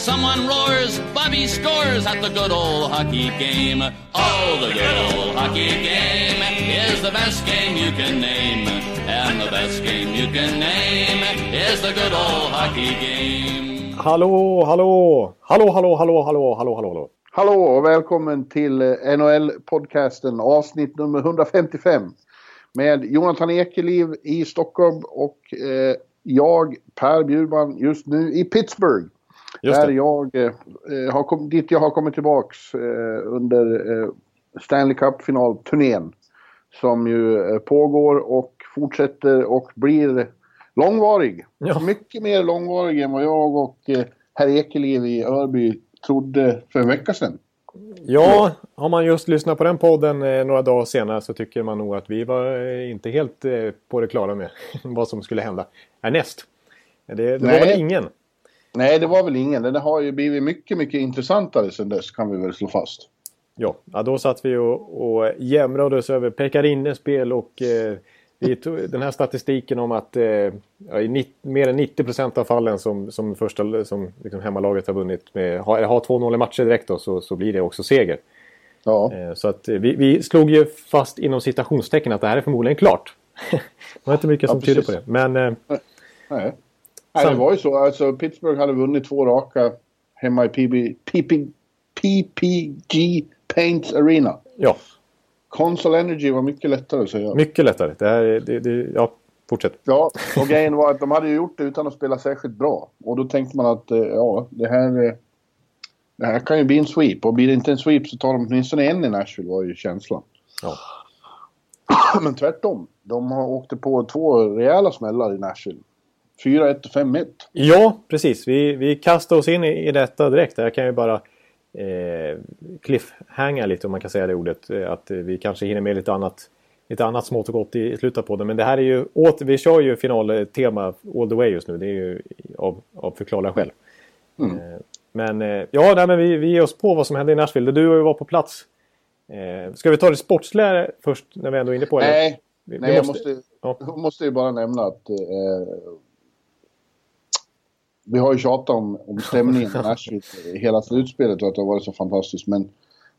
Someone roars, Bobby scores at the good old hockey game. Oh, the good old hockey game is the best game you can name. And the best game you can name is the good old hockey game. Hallå, hallå! Hallå, hallå, hallå, hallå, hallå, hallå, hallå. Hallå och välkommen till eh, NHL-podcasten avsnitt nummer 155. Med Jonathan Ekeliv i Stockholm och eh, jag, Per Bjurman, just nu i Pittsburgh. Just där det. jag, eh, har kom, dit jag har kommit tillbaks eh, under eh, Stanley Cup-finalturnén. Som ju eh, pågår och fortsätter och blir långvarig. Ja. Mycket mer långvarig än vad jag och eh, herr Ekeliv i Örby trodde för en vecka sedan. Ja, har man just lyssnat på den podden eh, några dagar senare så tycker man nog att vi var eh, inte helt eh, på det klara med vad som skulle hända härnäst. Det, det var väl ingen. Nej, det var väl ingen. Den har ju blivit mycket, mycket intressantare sedan dess kan vi väl slå fast. Ja, ja då satt vi och, och jämrade oss över Pekarinne-spel och eh, vi tog, den här statistiken om att eh, ja, i nitt, mer än 90% av fallen som, som, första, som liksom hemmalaget har vunnit med har, har 2-0 i matcher direkt då, så, så blir det också seger. Ja, Eh, Så att eh, vi, vi slog ju fast inom citationstecken att det här är förmodligen klart. det var inte mycket Ja, som tydde på precis. det. Men eh, nej. Nej. Det var ju så. Alltså, Pittsburgh hade vunnit två raka hemma i PB, PP, PPG Paint Arena. ja, Console Energy var mycket lättare att säga. mycket lättare. Det här, är- det, det, ja, fortsätt. Ja, och grejen var att de hade gjort det utan att spela särskilt bra. Och då tänkte man att eh, ja, det här, eh, det här kan ju bli en sweep. Och blir det inte en sweep så tar de åtminstone en i Nashville var ju känslan. Ja. Men tvärtom. De har åkt på två rejäla smällar i Nashville. 4-1 och 5-1. Ja, precis. Vi, vi kastar oss in i, i detta direkt. Jag kan ju bara eh, cliffhanga lite om man kan säga det ordet. Eh, Att vi kanske hinner med lite annat, lite annat smått och gott i, i slutet på det. Men det här är ju åter, vi kör ju finaltema all the way just nu. Det är ju av, av förklarliga skäl. Mm. Eh, men eh, ja, nej, men vi, vi ger oss på vad som hände i Nashville. Du har ju varit på plats. Eh, ska vi ta det sportsliga först när vi ändå är inne på det? Nej, Vi- vi nej jag måste, ja. jag måste ju bara nämna att eh, vi har ju tjatat om, om stämningen i Nashville hela slutspelet och att det har varit så fantastiskt. Men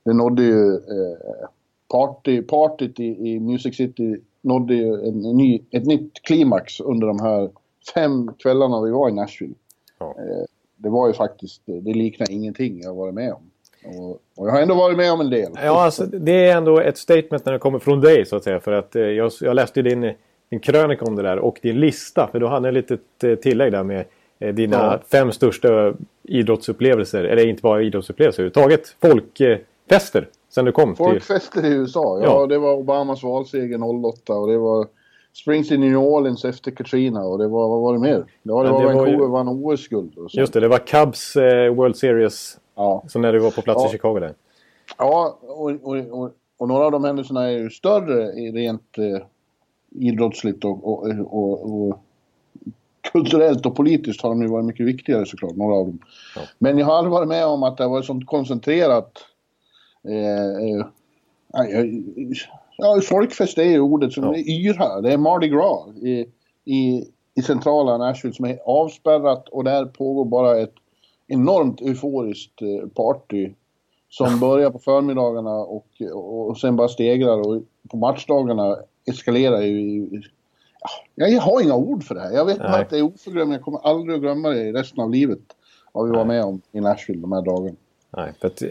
det nådde ju eh, party, partyt i, i Music City nådde ju en, en ny, ett nytt klimax under de här fem kvällarna vi var i Nashville. Ja. Eh, det var ju faktiskt, det liknar ingenting jag har varit med om. Och, och jag har ändå varit med om en del. Ja, alltså, det är ändå ett statement när det kommer från dig så att säga. För att eh, jag, jag läste din, din krönika om det där och din lista. För du hade ett litet eh, tillägg där med eh, dina Ja. fem största idrottsupplevelser. Eller inte bara idrottsupplevelser överhuvudtaget. Folkfester sen du kom. till, Folkfester i USA, ja, Ja. det var Obamas valseger 08 och det var Springs i New Orleans efter Katrina och det var, vad var det mer? Ja, det Ja, var det var Vancouver ju- vann OS-guld så. just det, det var Cubs eh, World Series. Ja, Som när du var på plats Ja. i Chicago där. ja och, och, och, och några av de händelserna är ju större rent eh, idrottsligt och, och, och, och kulturellt och politiskt har de ju varit mycket viktigare såklart, några av dem. Ja. Men jag har aldrig varit med om att det har varit sånt koncentrerat eh, eh, Ja, folkfest är ju ordet som Ja. är yra. Det är Mardi Gras i, i, i centrala Nashville som är avspärrat och där pågår bara ett enormt euforiskt eh, party som börjar på förmiddagarna och, och, sen bara stegrar och på matchdagarna eskalerar ju jag har inga ord för det här. Jag vet bara att det är oförglömligt. Jag kommer aldrig att glömma det i resten av livet. Vad vi var med om i Nashville de här dagarna. Nej, för att, eh,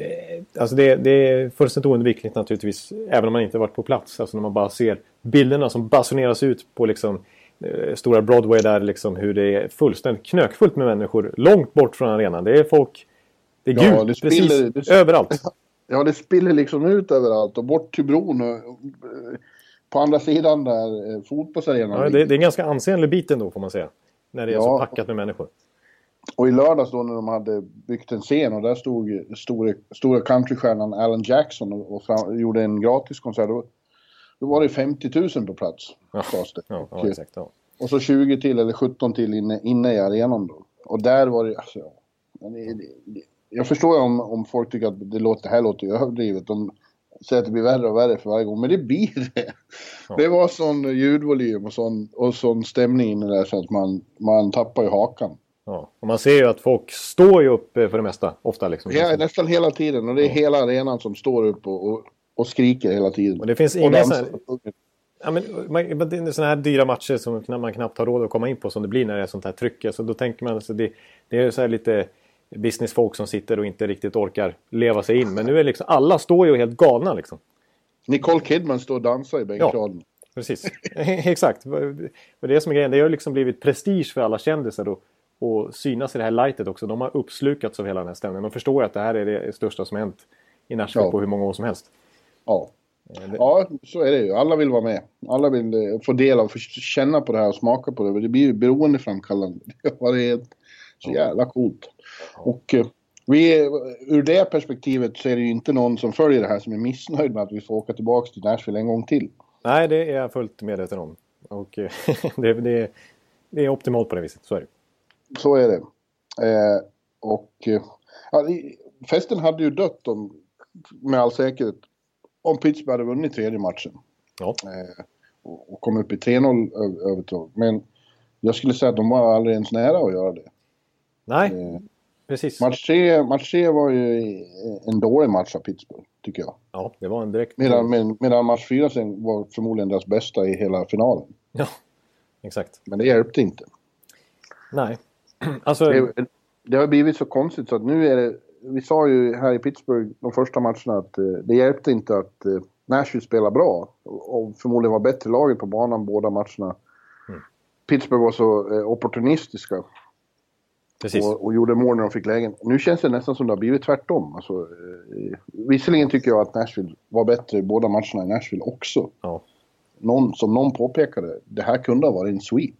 alltså det, det är fullständigt oundvikligt naturligtvis. Även om man inte varit på plats. Alltså när man bara ser bilderna som basuneras ut på liksom, eh, stora Broadway där liksom hur det är fullständigt knökfullt med människor långt bort från arenan. Det är folk... Det är Ja, gult det spiller- precis det- överallt. Ja, det spiller liksom ut överallt och bort till bron och, och på andra sidan där eh, fotbollsarenan Ja, det, det är en ganska ansenlig bit ändå får man säga. När det är Ja. så packat med människor. Och i lördags då när de hade byggt en scen och där stod ju stora, countrystjärnan Alan Jackson och, och fram, gjorde en gratiskonsert. Då, då var det 50 000 på plats. Ja, sades det. Ja, Och, ja exakt. Ja. Och så 20 till eller 17 till inne, inne i arenan då. Och där var det, alltså, det, det, jag förstår ju om, om folk tycker att det, låter, det här låter ju överdrivet. De säger att det blir värre och värre för varje gång, men det blir det. Ja. Det var sån ljudvolym och sån, och sån stämning inne där så att man, man tappar ju hakan. Ja, och man ser ju att folk står ju upp för det mesta, ofta liksom. Ja, nästan hela tiden. Och det är ja. hela arenan som står upp och, och, och skriker hela tiden. Och det finns inga sådana... Ja, men, det är sådana här dyra matcher som man knappt har råd att komma in på som det blir när det är sånt här tryck. Alltså, då tänker man, alltså, det, det är så här lite businessfolk som sitter och inte riktigt orkar leva sig in. Men nu är liksom, alla står ju helt galna liksom. Nicole Kidman står och dansar i bänkraden. Ja, precis. Exakt. Och det är som är grejen. Det har liksom blivit prestige för alla kändisar då. Och synas i det här lightet också. De har uppslukats av hela den här stämningen. De förstår att det här är det största som hänt i Nashville ja. på hur många år som helst. Ja. Eh, ja, så är det ju. Alla vill vara med. Alla vill eh, få del av, få känna på det här och smaka på det. Det blir ju beroendeframkallande. Det är så jävla coolt. Och eh, vi, ur det perspektivet så är det ju inte någon som följer det här som är missnöjd med att vi får åka tillbaka till Nashville en gång till. Nej, det är jag fullt medveten om. Och det, det, det är optimalt på det viset, så är det. Så är det. Eh, och ja, festen hade ju dött om, med all säkerhet om Pittsburgh hade vunnit tredje matchen. Ja. Eh, och, och kom upp i 3-0 övertag. Men jag skulle säga att de var aldrig ens nära att göra det. Nej, eh, precis. Match 3, match 3 var ju en dålig match av Pittsburgh, tycker jag. Ja, det var en direkt... Medan, med, medan match 4 sen var förmodligen deras bästa i hela finalen. Ja, exakt. Men det hjälpte inte. Nej. Alltså... Det, det har blivit så konstigt så att nu är det... Vi sa ju här i Pittsburgh de första matcherna att eh, det hjälpte inte att eh, Nashville spelade bra och förmodligen var bättre laget på banan båda matcherna. Mm. Pittsburgh var så eh, opportunistiska. Och, och, gjorde mål när de fick lägen. Nu känns det nästan som det har blivit tvärtom. Alltså, eh, visserligen tycker jag att Nashville var bättre i båda matcherna i Nashville också. Ja. Någon, som någon påpekade, det här kunde ha varit en sweep.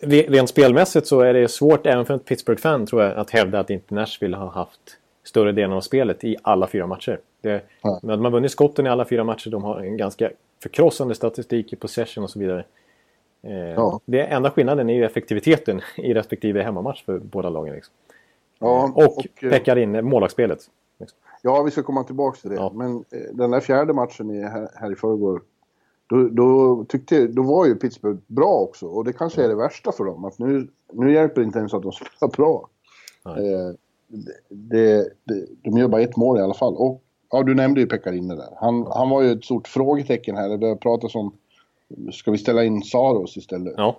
Rent spelmässigt så är det svårt även för ett Pittsburgh-fan tror jag att hävda att inte Nashville har haft större delen av spelet i alla fyra matcher. Det, ja. De har vunnit skotten i alla fyra matcher. De har en ganska förkrossande statistik i possession och så vidare. Eh, ja. Det enda skillnaden är ju effektiviteten i respektive hemmamatch för båda lagen. Liksom. Ja, eh, och, och eh, pekar in målvaktsspelet. Liksom. Ja, vi ska komma tillbaka till det. Ja. Men den där fjärde matchen i, här, här i förrgår. Då, då, tyckte, då var ju Pittsburgh bra också. Och det kanske är det värsta för dem. Att nu, nu hjälper det inte ens att de spelar bra. Eh, det, det, de gör bara ett mål i alla fall. Och ja, du nämnde ju Pekarinne där. Han, han var ju ett stort frågetecken här. Det pratas om Ska vi ställa in Saros istället? Ja.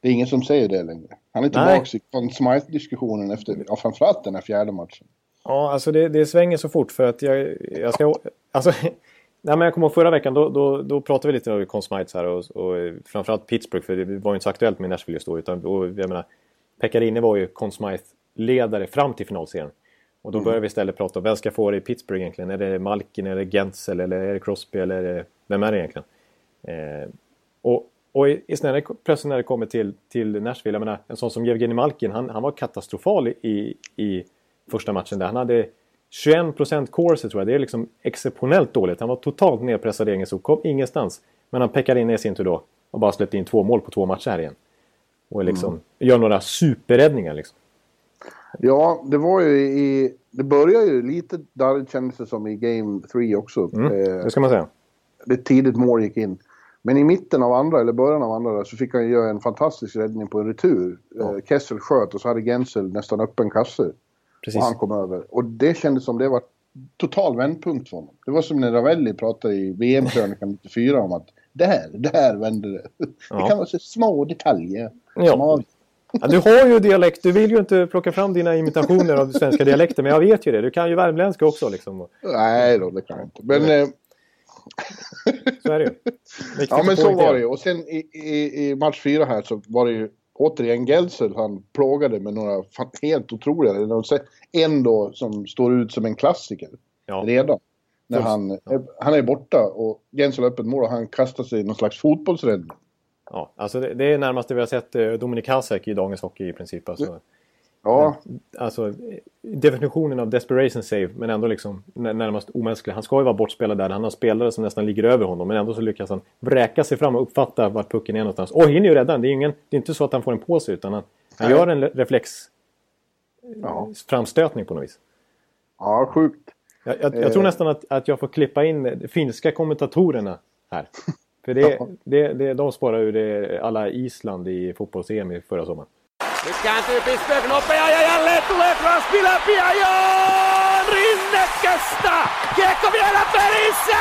Det är ingen som säger det längre. Han är tillbaka i Conn Smythe-diskussionen efter, ja, framförallt den här fjärde matchen. Ja, alltså det, det svänger så fort för att jag, jag ska... Alltså, nej, men jag kommer ihåg förra veckan, då, då, då pratade vi lite om Conn Smythe här och, och framförallt Pittsburgh, för det var ju inte så aktuellt med Nashville just då. Utan, och, jag menar, Pekarinne var ju Conn Smythe-ledare fram till finalserien. Och då mm. börjar vi istället prata om vem ska få det i Pittsburgh egentligen? Är det Malkin, är det Gentzel eller är det Crosby eller är det, vem är det egentligen? Eh, och, och istället, plötsligt när det kommer till, till Nashville, jag menar, en sån som Evgenij Malkin, han, han var katastrofal i, i första matchen där. Han hade 21% corset tror jag. Det är liksom exceptionellt dåligt. Han var totalt nedpressad i egen zon. Kom ingenstans. Men han pekade in i sin tur då. Och bara släppte in två mål på två matcher här igen. Och liksom mm. gör några superräddningar liksom. Ja, det var ju i... Det började ju lite darrigt kändes det som i Game 3 också. Mm, det ska man säga. Det tidigt mål gick in. Men i mitten av andra, eller början av andra, så fick han göra en fantastisk räddning på en retur. Ja. Eh, Kessel sköt och så hade Gensel nästan öppen kasse. Precis. Och han kom över. Och det kändes som det var total vändpunkt för honom. Det var som när Ravelli pratade i VM-krönikan 94 om att där, där vände det. Ja. Det kan vara så små detaljer. Ja. Ja, du har ju dialekt. Du vill ju inte plocka fram dina imitationer av svenska dialekter. Men jag vet ju det. Du kan ju värmländska också. Liksom. Nej då, det kan jag inte. Men, eh, så är det ju. ja, men så var det ju. Och sen i, i, i match fyra här så var det ju återigen Gelsel han plågade med några helt otroliga. En då som står ut som en klassiker ja. redan. När han, ja. han är borta och Gensel har öppet mål och han kastar sig i någon slags fotbollsräddning. Ja, alltså det, det är närmast det vi har sett eh, Dominik Hasek i dagens hockey i princip. Alltså. Ja. Alltså definitionen av desperation save men ändå liksom närmast omänsklig. Han ska ju vara bortspelad där. Han har spelare som nästan ligger över honom men ändå så lyckas han vräka sig fram och uppfatta vart pucken är någonstans. Och hinner ju rädda den. Det är, ingen, det är inte så att han får en på sig utan han, han gör en reflex ja. framstötning på något vis. Ja, sjukt. Jag, jag, jag tror eh. nästan att, att jag får klippa in de finska kommentatorerna här. För det, det, det, de sparar ju det, alla Island i fotbolls-EM förra sommaren. Nyt kääntyy pisteen nopea ja jälleen tulee Crosby läpi ja Joon Rinnekästä! Kiekko vielä pelissä!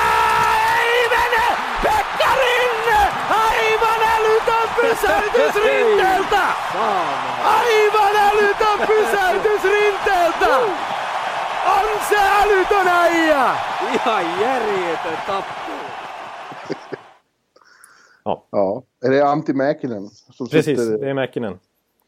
Ei mene! Pekka Rinne! Aivan älytön pysäytys Rinteeltä! Aivan älytön pysäytys Rinteeltä! On se älytön äijä! Ihan järjetön tappelu! Ja. ja. Är det Antti Mäkinen? Precis, sitter... det är Mäkinen.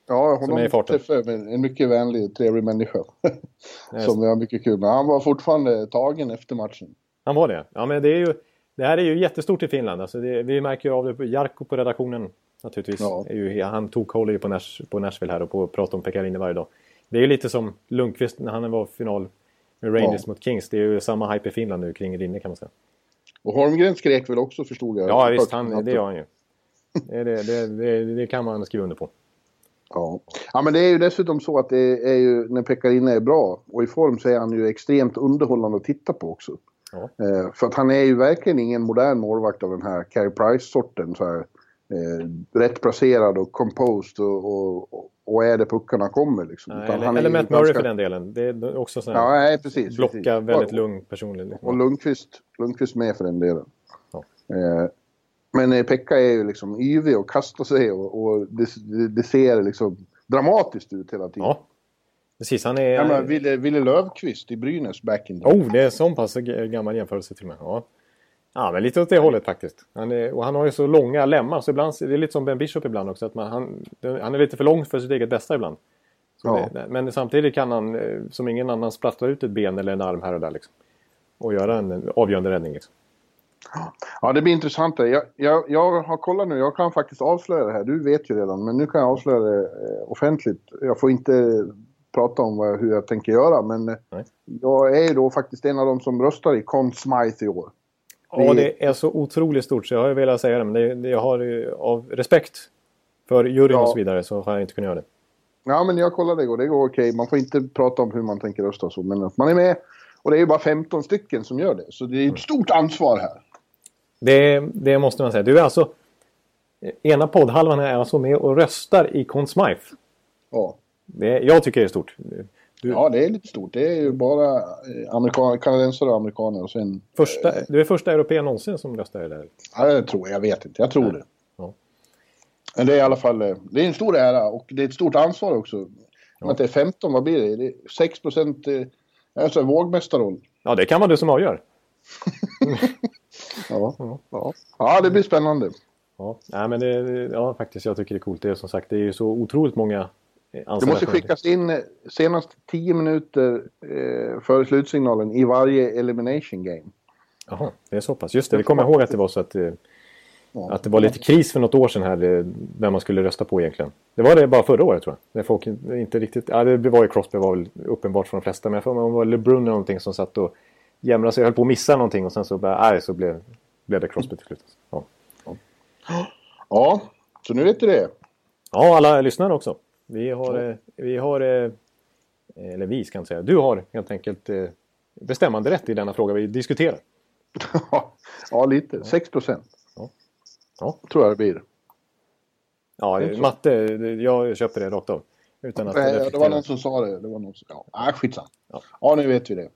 Ja, honom träffade jag en mycket vänlig, trevlig människa. som vi har mycket kul med. Han var fortfarande tagen efter matchen. Han var det? Ja, men det är ju... Det här är ju jättestort i Finland. Alltså det, vi märker ju av det på Jarkko på redaktionen naturligtvis. Ja. Ju, han tog håller ju på, Nash, på Nashville här och på, pratar om Pekarinne varje dag. Det är ju lite som Lundqvist när han var final med Rangers ja. mot Kings. Det är ju samma hype i Finland nu kring Rinne kan man säga. Och Holmgren skrek väl också förstod jag? Ja visst, han, det gör han ju. Det, det, det, det, kan man skriva under på. Ja. ja, men det är ju dessutom så att det är ju när Pekkarina är bra och i form så är han ju extremt underhållande att titta på också. Ja. Eh, för att han är ju verkligen ingen modern målvakt av den här Carey Price-sorten. Så här, eh, rätt placerad och composed och, och, och är det puckarna kommer. Liksom. Nej, eller, eller Matt Murray ganska... för den delen. Det är också så här, ja, nej, precis, blocka precis. väldigt lugn personlig. Liksom. Och Lundqvist, Lundqvist med för den delen. Ja. Eh, men eh, Pekka är ju liksom yvig och kastar sig och, och det, det, ser liksom dramatiskt ut hela tiden. Ja. Precis, han är... Ja, men Ville, Ville Löfqvist i Brynäs back in the Oh, det är så pass gammal jämförelse till och med. Ja. ja, men lite åt det hållet faktiskt. Han är, och han har ju så långa lemmar så ibland, det är lite som Ben Bishop ibland också. Att man, han, han är lite för lång för sitt eget bästa ibland. Ja. Det, men samtidigt kan han, eh, som ingen annan, sprattla ut ett ben eller en arm här och där. Liksom. Och göra en avgörande räddning. Liksom. Ja, det blir intressant. Jag, jag, jag har kollat nu, jag kan faktiskt avslöja det här. Du vet ju redan, men nu kan jag avslöja det eh, offentligt. Jag får inte prata om hur jag tänker göra, men eh, Nej. jag är ju då faktiskt en av de som röstar i Conn Smythe i år. Ja, det är så otroligt stort så jag har ju velat säga det, men det, det jag har ju av respekt för juryn ja. och så vidare så har jag inte kunnat göra det. Ja, men jag kollade igår, det går okej. Man får inte prata om hur man tänker rösta så, men man är med. Och det är ju bara 15 stycken som gör det, så det är ett stort ansvar här. Det, det måste man säga. Du är alltså... Ena poddhalvan är alltså med och röstar i Conn Smythe. Ja. Det, jag tycker det är stort. Du... Ja, det är lite stort. Det är ju bara amerikan, kanadensare och amerikaner och sen... Första, du är första europeen någonsin som röstar i det? Ja, det tror jag. Jag vet inte. Jag tror Nej. det. Ja. Men det är i alla fall... Eh, det är en stor ära och det är ett stort ansvar också. Ja. Att det är 15, vad blir det? det är 6 procent... Eh, alltså vågmästarroll. Ja, det kan vara du som avgör. Ja, ja. ja, det blir spännande. Ja, Nej, men det, ja, faktiskt jag tycker det är coolt. Det är som sagt det är så otroligt många det måste skickas in senast 10 minuter eh, före slutsignalen i varje elimination game. Jaha, det är så pass. Just det, vi kommer ihåg att det var så att, eh, ja. att det var lite kris för något år sedan här eh, vem man skulle rösta på egentligen. Det var det bara förra året tror jag. När folk inte riktigt... Ja, det var ju Crosby var väl uppenbart för de flesta. Men jag får mig det var LeBrun eller någonting som satt och jämrade sig. Jag höll på att missa någonting och sen så, bara, nej, så blev, blev det Crosby till slut. Ja. ja, så nu vet du det. Ja, alla lyssnare också. Vi har, ja. Eh, vi har eh, eller vi ska inte säga, du har helt enkelt eh, bestämmande rätt i denna fråga vi diskuterar. ja, lite. 6 procent. Ja. ja. Tror jag det blir. Ja, matte, jag köper det rakt av. Utan att Nej, det var någon som sa det. det var någon som, ja, skitsamma. Ja. ja, nu vet vi det.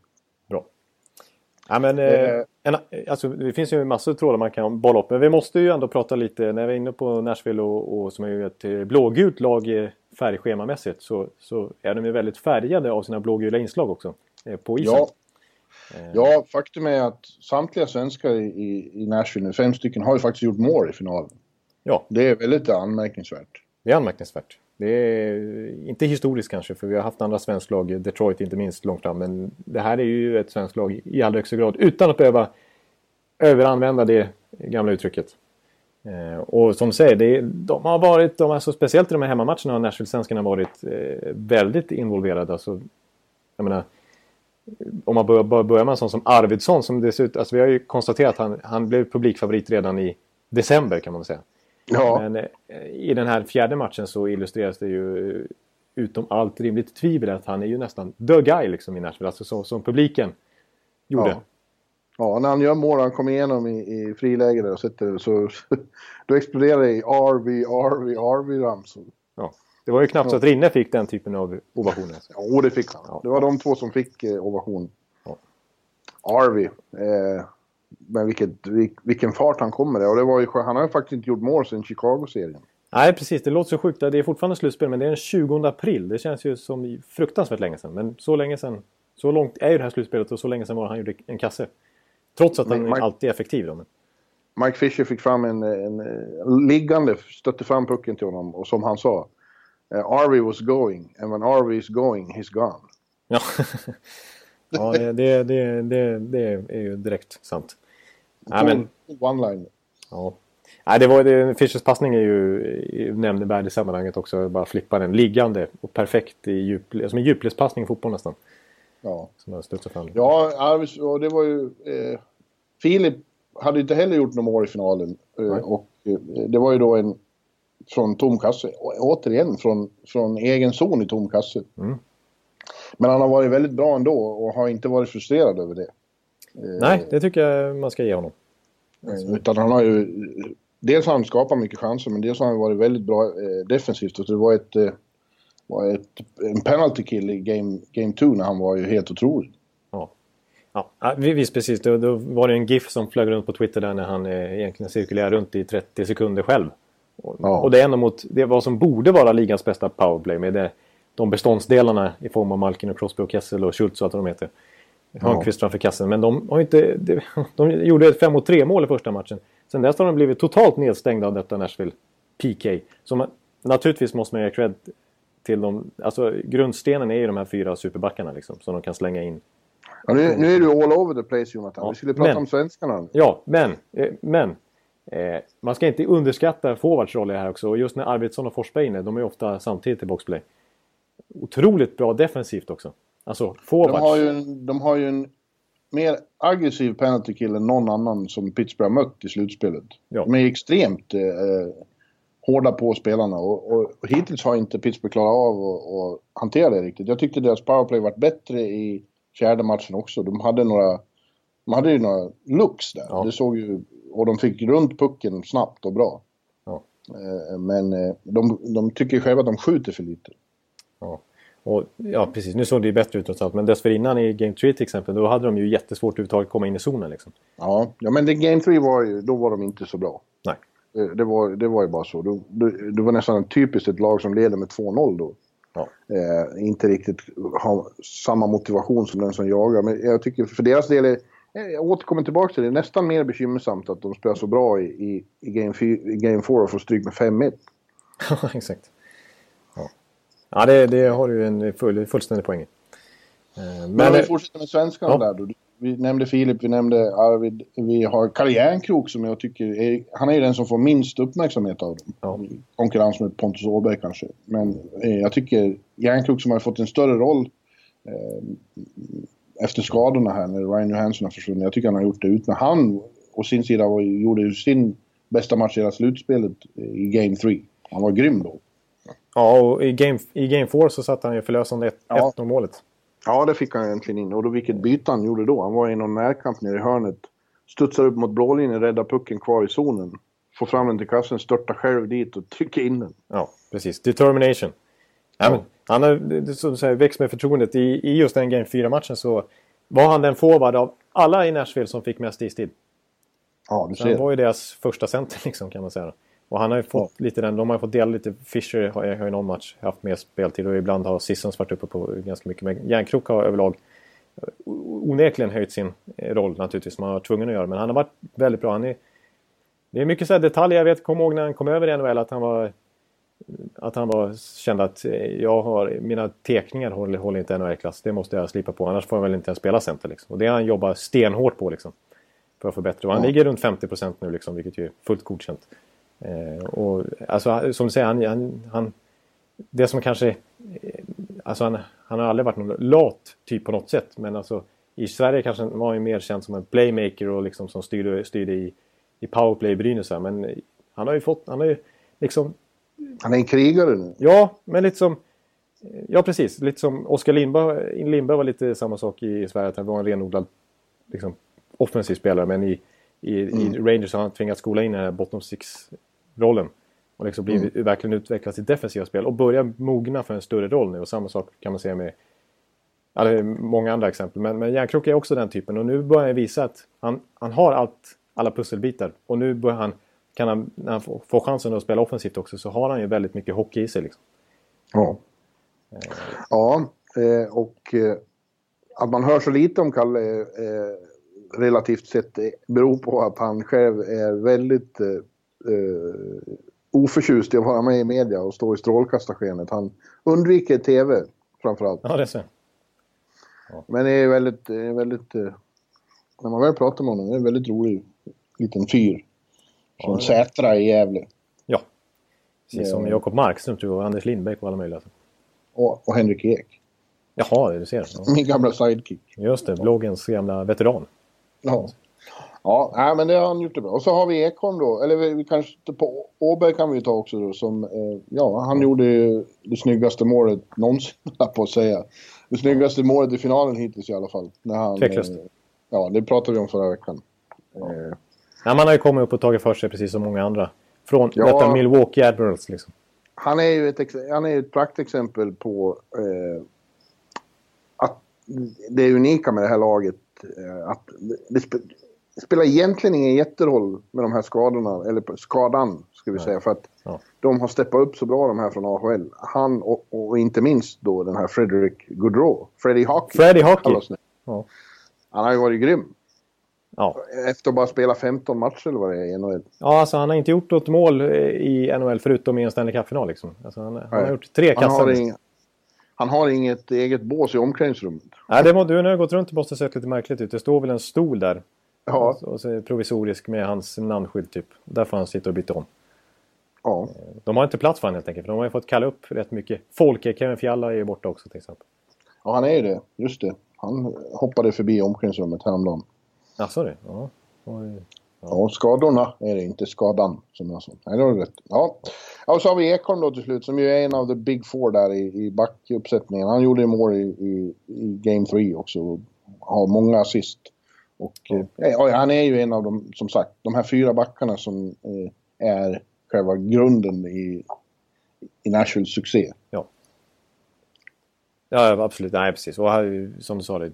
Ja, men, eh, en, alltså, det finns ju massor av trådar man kan bolla upp. Men vi måste ju ändå prata lite, när vi är inne på Nashville och, och som är ju ett eh, blågult lag eh, färgschemamässigt så, så är de ju väldigt färgade av sina blågula inslag också eh, på isen. Ja. ja, faktum är att samtliga svenskar i, i Nashville nu, fem stycken, har ju faktiskt gjort mål i finalen. Ja. Det är väldigt anmärkningsvärt. Det är anmärkningsvärt. Det är inte historiskt kanske, för vi har haft andra svenska lag, Detroit inte minst, långt fram. Men det här är ju ett svenskt lag i allra högsta grad, utan att behöva överanvända det gamla uttrycket. Eh, och som du säger, det, de har varit, de, alltså, speciellt i de här hemmamatcherna har Nashville-svenskarna varit eh, väldigt involverade. Alltså, jag menar, om man börjar, börjar med en sån som Arvidsson som dessutom, alltså vi har ju konstaterat att han, han blev publikfavorit redan i december kan man säga. Ja. Men eh, i den här fjärde matchen så illustreras det ju utom allt rimligt tvivel att han är ju nästan the guy liksom i Nashville, alltså så, som publiken gjorde. Ja. Ja, när han gör mål, han kommer igenom i, i friläge där och sätter så då exploderar det i RV, RV, RV-ramsor. Ja, det var ju knappt så att Rinne fick den typen av ovationer. Ja, det fick han. Ja. Det var de två som fick eh, ovation. Ja. RV. Eh, men vilket, vilken fart han kommer i. Och det var ju, han har ju faktiskt inte gjort mål sedan Chicago-serien. Nej, precis. Det låter så sjukt. Det är fortfarande slutspel, men det är den 20 april. Det känns ju som fruktansvärt länge sedan. Men så länge sedan... Så långt är ju det här slutspelet och så länge sedan var han gjorde en kasse. Trots att han Mike, alltid är effektiv då. Mike Fisher fick fram en, en, en, liggande, stötte fram pucken till honom och som han sa. Uh, Arvey was going and when Arvey is going he's gone. Ja, ja det, det, det, det, är ju direkt sant. Ja, men... One-line. Ja. Nej, det var, det, Fischers passning är ju nämnvärd i sammanhanget också. Bara flippa den liggande och perfekt i djup, som en djupledspassning i fotboll nästan. Ja. Som fram. Ja, och det var ju... Eh, Filip hade inte heller gjort något mål i finalen. Eh, och eh, det var ju då en från tom kasse. Återigen från, från egen zon i tom kasse. Mm. Men han har varit väldigt bra ändå och har inte varit frustrerad över det. Eh, Nej, det tycker jag man ska ge honom. Eh, utan han har ju... Dels har han skapat mycket chanser men dels har han varit väldigt bra eh, defensivt. Och det var ett... Eh, var ett, en penalty kill i game, game two när han var ju helt otrolig. Ja, ja visst precis. Då, då var det en GIF som flög runt på Twitter där när han eh, egentligen cirkulerade runt i 30 sekunder själv. Och, ja. och det är ändå mot det vad som borde vara ligans bästa powerplay med det, de beståndsdelarna i form av Malkin och Crosby och Kessel och Schultz och allt vad de heter. Hörnqvist ja. framför kassen. Men de har inte... De, de gjorde ett 5 mot 3 mål i första matchen. Sen dess har de blivit totalt nedstängda av detta Nashville PK. Så man, naturligtvis måste man ge cred till dem. Alltså grundstenen är ju de här fyra superbackarna liksom. Som de kan slänga in. Ja, nu, nu är du all over the place Jonathan. Ja, Vi skulle prata men, om svenskarna. Ja, men... Eh, men eh, man ska inte underskatta forwards roll här också. Och just när Arvidsson och Forsberg är inne, de är ofta samtidigt i boxplay. Otroligt bra defensivt också. Alltså forwards. De har ju en, de har ju en mer aggressiv penalty kill än någon annan som Pittsburgh har mött i slutspelet. Ja. De är extremt eh, hårda på spelarna och, och, och, hittills har inte Pittsburgh klarat av att hantera det riktigt. Jag tyckte deras powerplay varit bättre i fjärde matchen också. De hade några, de hade ju några looks där. Ja. Det såg ju, och de fick runt pucken snabbt och bra. Ja. Eh, men eh, de, de tycker själva att de skjuter för lite. Ja. Och, ja, precis. Nu såg det ju bättre ut trots allt. Men dessförinnan i Game 3 till exempel, då hade de ju jättesvårt överhuvudtaget att komma in i zonen. Liksom. Ja, ja men det Game 3 var ju, då var de inte så bra. Nej. Det, det var, det var ju bara så. Det, det var nästan typiskt ett lag som leder med 2-0 då. Ja. Eh, inte riktigt har samma motivation som den som jagar. Men jag tycker för deras del är, jag återkommer tillbaka till det, nästan mer bekymmersamt att de spelar så bra i, i, i Game 4 game och får stryk med 5-1. Ja, exakt. Ja, det, det har du en full, fullständig poäng i. Eh, men, Men vi fortsätter med svenskarna ja. där då. Vi nämnde Filip, vi nämnde Arvid, vi har Kalle Järnkrok som jag tycker är, han är ju den som får minst uppmärksamhet av dem. Ja. Konkurrens med Pontus Åberg kanske. Men eh, jag tycker Järnkrok som har fått en större roll eh, efter skadorna här när Ryan Johansson har försvunnit. Jag tycker han har gjort det ut med han och sin sida var, gjorde ju sin bästa match i hela slutspelet i Game 3. Han var grym då. Ja, och i Game, i game 4 så satte han ju förlösande 1-0 ja. målet. Ja, det fick han egentligen in. Och då, vilket byte han gjorde då. Han var i någon närkamp nere i hörnet. Studsar upp mot blålinjen, räddar pucken kvar i zonen. Får fram den till kassen, störtar själv dit och trycker in den. Ja, precis. Determination. Ja. Men, han har som säger, växt med förtroendet. I, I just den Game 4-matchen så var han den forward av alla i Nashville som fick mest istid. Ja, du ser. Han var ju deras första center liksom kan man säga. Och han har ju fått ja. lite den, de har ju fått dela lite. Fischer har, ju någon match haft mer speltid och ibland har Sissons varit uppe på ganska mycket. Men Järnkrok har överlag onekligen höjt sin eh, roll naturligtvis som han var tvungen att göra. Men han har varit väldigt bra. Han är, det är mycket så detaljer. Jag vet, kommer ihåg när han kom över i NHL att han var att han var, kände att eh, jag har, mina teckningar håller, håller inte NHL-klass. Det måste jag slipa på. Annars får jag väl inte ens spela center. Liksom. Och det har han jobbat stenhårt på. Liksom, för att förbättra. Och han ja. ligger runt 50% nu, liksom, vilket ju är fullt godkänt. Eh, och, alltså, som du säger, han, han, han, det som kanske... eh, Alltså han, han har aldrig varit någon lat typ på något sätt. Men alltså, i Sverige kanske var han ju mer känd som en playmaker och liksom som styrde, styrde i, i powerplay i Brynäs. Men han har ju fått... Han har ju liksom... Han är en krigare nu. Ja, men lite som... Ja, precis. Lite som Oskar Lindberg, Lindberg var lite samma sak i Sverige. Att han var en renodlad liksom, offensiv spelare. Men i, i, i Rangers har han tvingats skola in den här bottom six-rollen. Och liksom blivit, verkligen utvecklat sitt defensiva spel. Och börjar mogna för en större roll nu. Och samma sak kan man säga med ja, det är många andra exempel. Men, men Järnkrok är också den typen. Och nu börjar han visa att han, han har allt, alla pusselbitar. Och nu börjar han, kan han, när han får, chansen att spela offensivt också, så har han ju väldigt mycket hockey i sig. Liksom. Ja. Ja, eh, och eh, att man hör så lite om Kalle eh, relativt sett eh, beror på att han själv är väldigt eh, eh, oförtjust i att vara med i media och stå i strålkastarskenet. Han undviker TV framförallt. Ja, det ser. Men det är väldigt, väldigt eh, när man väl pratar med honom, det är en väldigt rolig liten fyr. Från Ja, Sätra i Gävle. Ja. Precis som Ja. Jakob Markström tror jag, och Anders Lindbäck och alla möjliga. Och, och Henrik Ek. Jaha, du ser. Ja. Min gamla sidekick. Just det, bloggens gamla veteran. Ja. Ja, nej, men det har han gjort det bra. Och så har vi Ekholm då, eller vi, vi kanske på Åberg kan vi ta också då som, eh, ja han gjorde ju det snyggaste målet någonsin, på att säga. Det snyggaste målet i finalen hittills i alla fall. När han, eh, ja, det pratade vi om förra veckan. Eh, Ja, man har ju kommit upp och tagit för sig precis som många andra. Från Ja. detta Milwaukee Admirals liksom. han är ju ett, han är ett praktexempel på eh, att det är unika med det här laget. Eh, att det, det, det spelar egentligen ingen jätteroll med de här skadorna, eller skadan ska vi Nej. säga. För att Ja. de har steppat upp så bra de här från AHL. Han och, och inte minst då den här Frederick Goodrow. Freddie Hockey. Freddie Hockey. Ja. Han har ju varit grym. Ja. Efter att bara spela 15 matcher eller vad det är i NHL. ja, alltså han har inte gjort något mål i NHL förutom i en Stanley Cup-final. Liksom. Alltså, han, han har gjort tre Han kassar. har, liksom. ing, han har inget eget bås i omklädningsrummet. Nej, det var, du har gått runt och måste ha sett lite märkligt ut. Det står väl en stol där. Ja, Och så provisorisk med hans namnskydd typ. Där får han sitta och byta om. ja. De har inte plats för honom helt enkelt. För de har ju fått kalla upp rätt mycket folk. Kevin Fiala är ju borta också till exempel. Ja, han är ju det. Just det. Han hoppade förbi omklädningsrummet häromdagen. Jaså du? Ja. Oj. Ja, skadorna är det inte skadan som jag sa. Nej, det har du rätt. Ja. ja, och så har vi Ekholm då till slut som ju är en av the big four där i, i backuppsättningen. Han gjorde ju mål i, i, i Game 3 också har många assist. Och eh, ja, han är ju en av de, som sagt, de här fyra backarna som eh, är själva grunden i, i Nashvilles succé. Ja. Ja, absolut. Nej, precis. Och här, som du sa, det,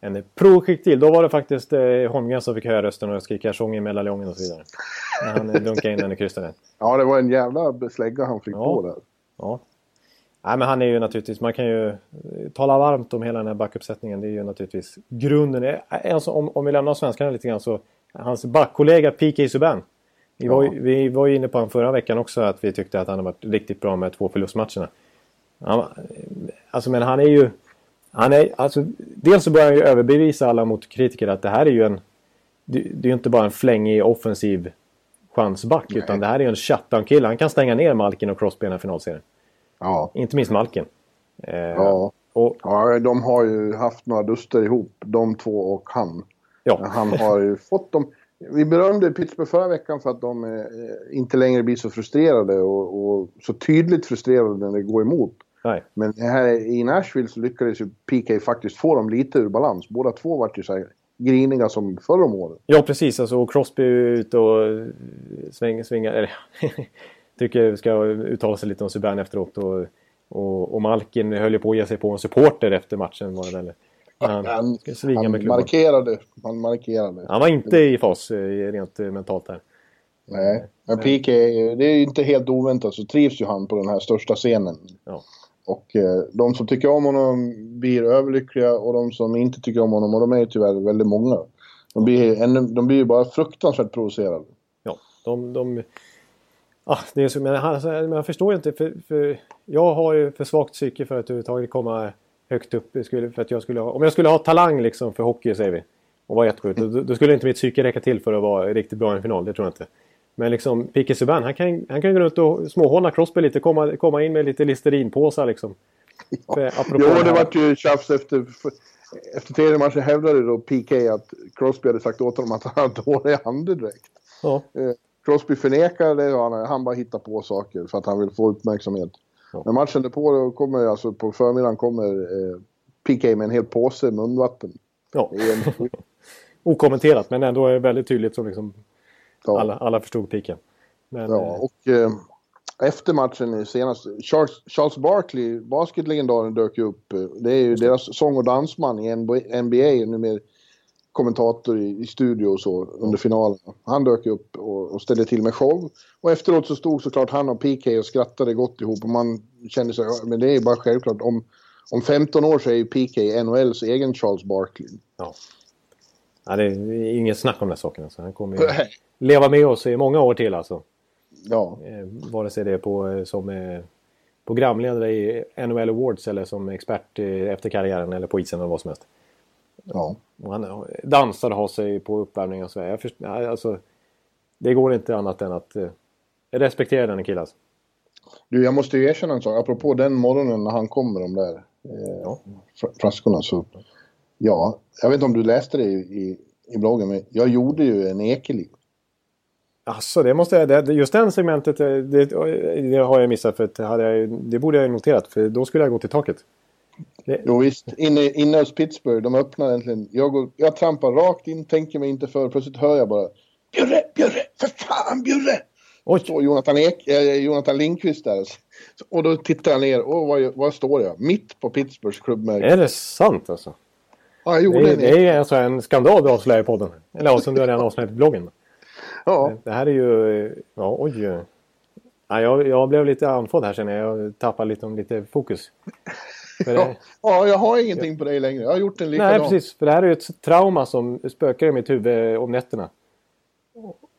en provskick till. Då var det faktiskt eh, Holmgren som fick höra rösten och skrika sång i mellanjongen och så vidare. När han dunkade in den i krysset. Ja, det var en jävla slägga han fick Ja. på där. Ja. Nej, men han är ju naturligtvis, man kan ju eh, tala varmt om hela den här backuppsättningen. Det är ju naturligtvis grunden. Eh, Alltså, om, om vi lämnar svenskarna lite grann så, hans backkollega PK Subban. Vi var, ju, vi var ju inne på honom förra veckan också att vi tyckte att han har varit riktigt bra med två förlustmatcherna. Han, alltså men han är ju... Han är, alltså, dels så börjar han ju överbevisa alla mot kritiker att det här är ju en... Det, det är ju inte bara en flängig offensiv chansback Nej. utan det här är ju en shutdown-kille. Han kan stänga ner Malkin och Crosby i den här finalserien. Ja. Inte minst Malkin. Eh, Ja. Och, ja, de har ju haft några duster ihop, de två och han. ja. Han har ju fått dem... Vi berömde Pittsburgh förra veckan för att de eh, inte längre blir så frustrerade och, och så tydligt frustrerade när det går emot. Nej. Men här i Nashville så lyckades ju PK faktiskt få dem lite ur balans. Båda två vart ju så här griniga som förra om året. Ja, precis. Alltså, och Crosby är ute och svänger, svingar, eller tycker ska uttala sig lite om Subban efteråt. Och, och, och Malkin höll ju på att ge sig på en supporter efter matchen. Var det väl. Han, Han, han markerade. Han markerade. han var inte i fas eh, rent eh, mentalt här. Nej, men PK, det är ju inte helt oväntat så trivs ju han på den här största scenen. Ja. Och eh, de som tycker om honom blir överlyckliga och de som inte tycker om honom, och de är ju tyvärr väldigt många. De blir, ännu, de blir ju bara fruktansvärt provocerade. Ja, de... de ah, det är så, men, han, alltså, men jag förstår ju inte. För, för jag har ju för svagt psyke för att överhuvudtaget komma högt upp. Skulle, för att jag skulle ha, om jag skulle ha talang liksom för hockey säger vi. Och vara jättesjuk. Då, då skulle inte mitt psyke räcka till för att vara riktigt bra i en final. Det tror jag inte. Men liksom Pique Subban, han kan, han kan gå runt och småhålla Crosby lite. Komma, komma in med lite Listerinpåsar liksom. Ja. För, apropå Jo, det vart ju tjafs efter... Efter tredje matchen hävdade då PK att Crosby hade sagt åt honom att han hade dålig andedräkt. Ja, Eh, Crosby förnekade det han, han bara hittar på saker för att han vill få uppmärksamhet. Ja. Men matchen därpå då kommer, alltså på förmiddagen kommer eh, PK med en hel påse munvatten. ja. Är en, Okommenterat men ändå är det väldigt tydligt som liksom ja, alla, alla förstod piken. Men, ja, eh, och eh, efter matchen i senast, Charles, Charles Barkley, basketlegendaren, dök ju upp. Eh, Det är ju deras sång och dansman i NBA numera kommentator i, i studio och så under finalen. Han dök upp och, och ställde till med show. Och efteråt så stod såklart han och PK och skrattade gott ihop och man kände sig, ja, men det är ju bara självklart om, om 15 år så är ju PK NHLs egen Charles Barkley. ja. Ja, det är inget snack om den saken. Alltså. Han kommer ju leva med oss i många år till alltså. Ja, Eh, vare sig det är på, eh, som eh, programledare i NHL Awards eller som expert eh, efter karriären eller på isen eller vad som helst. Ja. Och han eh, dansar och har sig på uppvärmning och så. Jag först, nej, alltså, det går inte annat än att eh, respektera den killen. Alltså. Du, jag måste ju erkänna en sak. Apropå den morgonen när han kom med de där eh, Ja. flaskorna så... Ja, jag vet inte om du läste det i, i, i bloggen, men jag gjorde ju en Ekeliv. Alltså, det måste jag, det, just den segmentet, eh, det, det har jag missat för att det, hade jag, det borde jag ju noterat för då skulle jag gå till taket. Jo visst, inne, inne hos Pittsburgh, de öppnar äntligen. Jag, går, jag trampar rakt in, tänker mig inte för. Plötsligt hör jag bara Bjurre, Bjurre, för fan Bjurre! Oj! Står Jonathan, Ek, eh, Jonathan Lindqvist där. Och då tittar jag ner, och var, var står jag? Mitt på Pittsburghs klubbmärke. Är det sant alltså? Ja, jag Det gjorde är, en det är alltså en skandal du avslöjar i podden. Eller alltså, du har redan avslöjat i bloggen. Ja, Det här är ju... eh, Ja, oj. eh. Ja, jag, jag blev lite andfådd här jag. Jag tappade lite, lite fokus. Ja, ja, jag har ingenting på dig längre. Jag har gjort en likadan. nej, precis. För det här är ju ett trauma som spökar i mitt huvud om nätterna.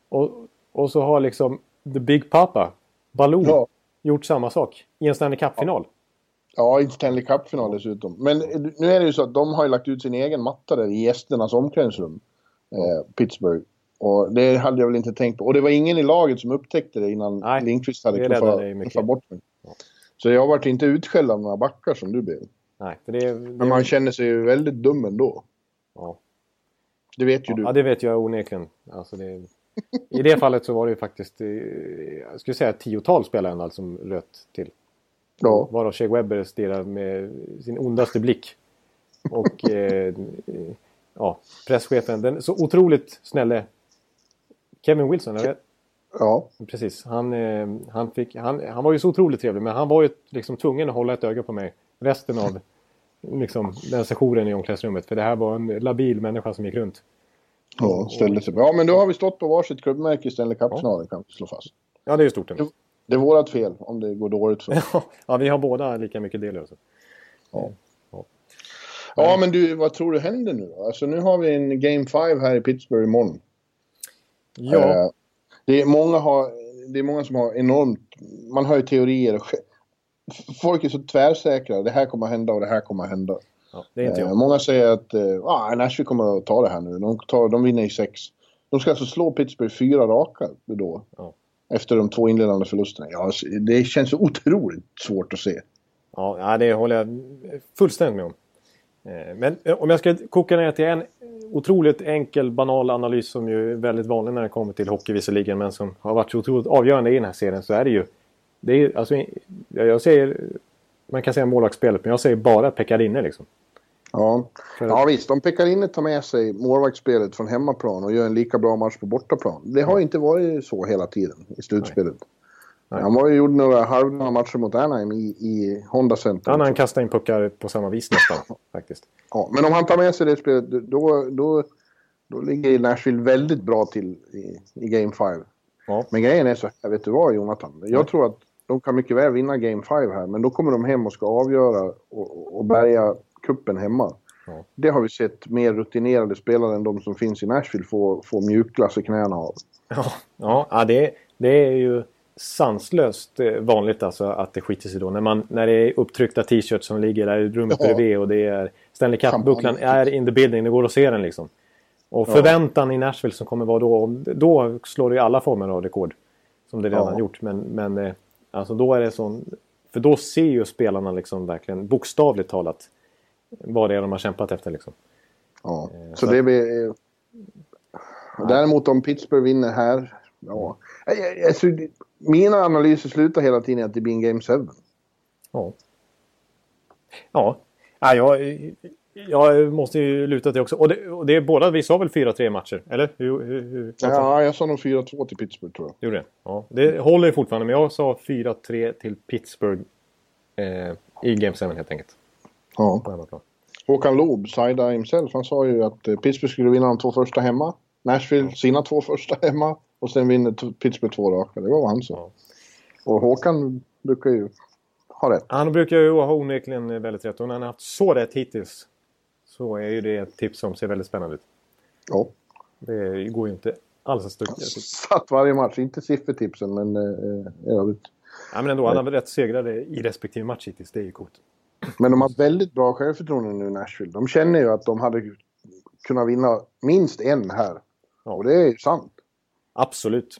Och, och så har liksom The Big Papa, Baloo, Ja. gjort samma sak i en Stanley Cup-final. Ja, i Stanley Cup-final dessutom. Men nu är det ju så att de har ju lagt ut sin egen matta där i gästernas omklädningsrum. Eh, Pittsburgh. Och det hade jag väl inte tänkt på. Och det var ingen i laget som upptäckte det innan Nej, Lindqvist hade knuffat, bort mig. Så jag varit inte utskälld av några backar som du blev. Nej, för det, det, Men man känner sig ju väldigt dum ändå. ja. Det vet ju du. Ja, det vet jag onekligen. Alltså det, I det fallet så var det ju faktiskt, eh, jag skulle säga tiotal spelare ändå som röt till. Ja. Varav Shea Webber stirrar med sin ondaste blick. Och eh, ja, presschefen, den så otroligt snälle Kevin Wilson, vet, ja. precis. Han, eh, han, fick, han, han var ju så otroligt trevlig men han var ju liksom tvungen att hålla ett öga på mig resten av liksom, den sessionen i omklädningsrummet. För det här var en labil människa som gick runt. Ja, ställde sig. Ja, men då har vi stått på varsitt klubbmärke i Stanley Cup-finalen kan vi slå fast. Ja, det är ju stort ändå. Det är vårat fel om det går dåligt för oss. ja, vi har båda lika mycket del i det. Ja, men du, vad tror du händer nu då? Alltså nu har vi en Game 5 här i Pittsburgh imorgon. Ja, Eh, det, är många har, det är många som har enormt... Man har ju teorier. och Folk är så tvärsäkra. Det här kommer att hända och det här kommer att hända. ja, det är inte Eh, många säger att eh, ah, Nashville kommer att ta det här nu. De, tar, de vinner i sex. De ska alltså slå Pittsburgh fyra raka då. Ja. Efter de två inledande förlusterna. Ja, alltså, det känns otroligt svårt att se. Ja, det håller jag fullständigt med om. Eh, Men om jag ska koka ner till en otroligt enkel, banal analys som ju är väldigt vanlig när det kommer till hockey visserligen, men som har varit så otroligt avgörande i den här serien så är det ju... Det är, alltså, jag säger... Man kan säga målvaktsspelet, men jag säger bara Pekarinne liksom. Ja. Ja visst, om Pekkarine tar med sig målvaktsspelet från hemmaplan och gör en lika bra match på bortaplan. Det har inte varit så hela tiden i slutspelet. Nej. Han var ju gjorde några halvdana matcher mot Anaheim i, i Honda Center. Ja, han kastar in puckar på samma vis nästan, faktiskt. Ja, men om han tar med sig det spelet, då, då, då ligger Nashville väldigt bra till i, i Game 5. Ja. Men grejen är så här, vet du vad Jonathan? Jag tror att de kan mycket väl vinna Game 5 här, men då kommer de hem och ska avgöra och, och- bärga kuppen hemma. Ja. Det har vi sett mer rutinerade spelare än de som finns i Nashville få, få mjukglass i knäna av. Ja, ja, ja det, det är ju sanslöst eh, vanligt alltså att det skiter sig då. När, man, när det är upptryckta t-shirts som ligger där i rummet Ja. bredvid och det är Stanley Cup-bucklan är in the building. Det går att se den liksom. Och förväntan i Nashville som kommer vara då, då slår det ju alla former av rekord. Som det redan Ja. gjort. Men, men eh, alltså då är det sån... För då ser ju spelarna liksom verkligen bokstavligt talat vad det är de har kämpat efter liksom. Ja. Eh, Så så- det blir... Däremot om Pittsburgh vinner här... Ja. Alltså, mina analyser slutar hela tiden att det blir en Game 7. Ja. Ja. ja jag, jag måste ju luta till det också. Och det, och det är båda, vi sa väl 4-3 matcher? Eller? Hur, hur, hur, Ja, jag sa nog 4-2 till Pittsburgh tror jag. Gjorde det? Ja. Det håller ju fortfarande, men jag sa 4-3 till Pittsburgh eh, i Game 7 helt enkelt. Ja. På hemmaplan. Håkan Loob, Saida himself, han sa ju att eh, Pittsburgh skulle vinna de två första hemma. Nashville sina två första hemma. Och sen vinner Pittsburgh två raka. Det var vad han sa. Och Håkan brukar ju ha rätt. Han brukar ju ha onekligen väldigt rätt. Och när han har haft så rätt hittills så är ju det ett tips som ser väldigt spännande ut. Ja. Det går ju inte alls att stucka. Satt varje match. Inte siffertipsen, men eh, i övrigt. Ja, men ändå, han har väl rätt segrade i respektive match hittills. Det är ju coolt. Men de har väldigt bra självförtroende nu, Nashville. De känner ju att de hade kunnat vinna minst en här. Ja. Och det är ju sant. Absolut.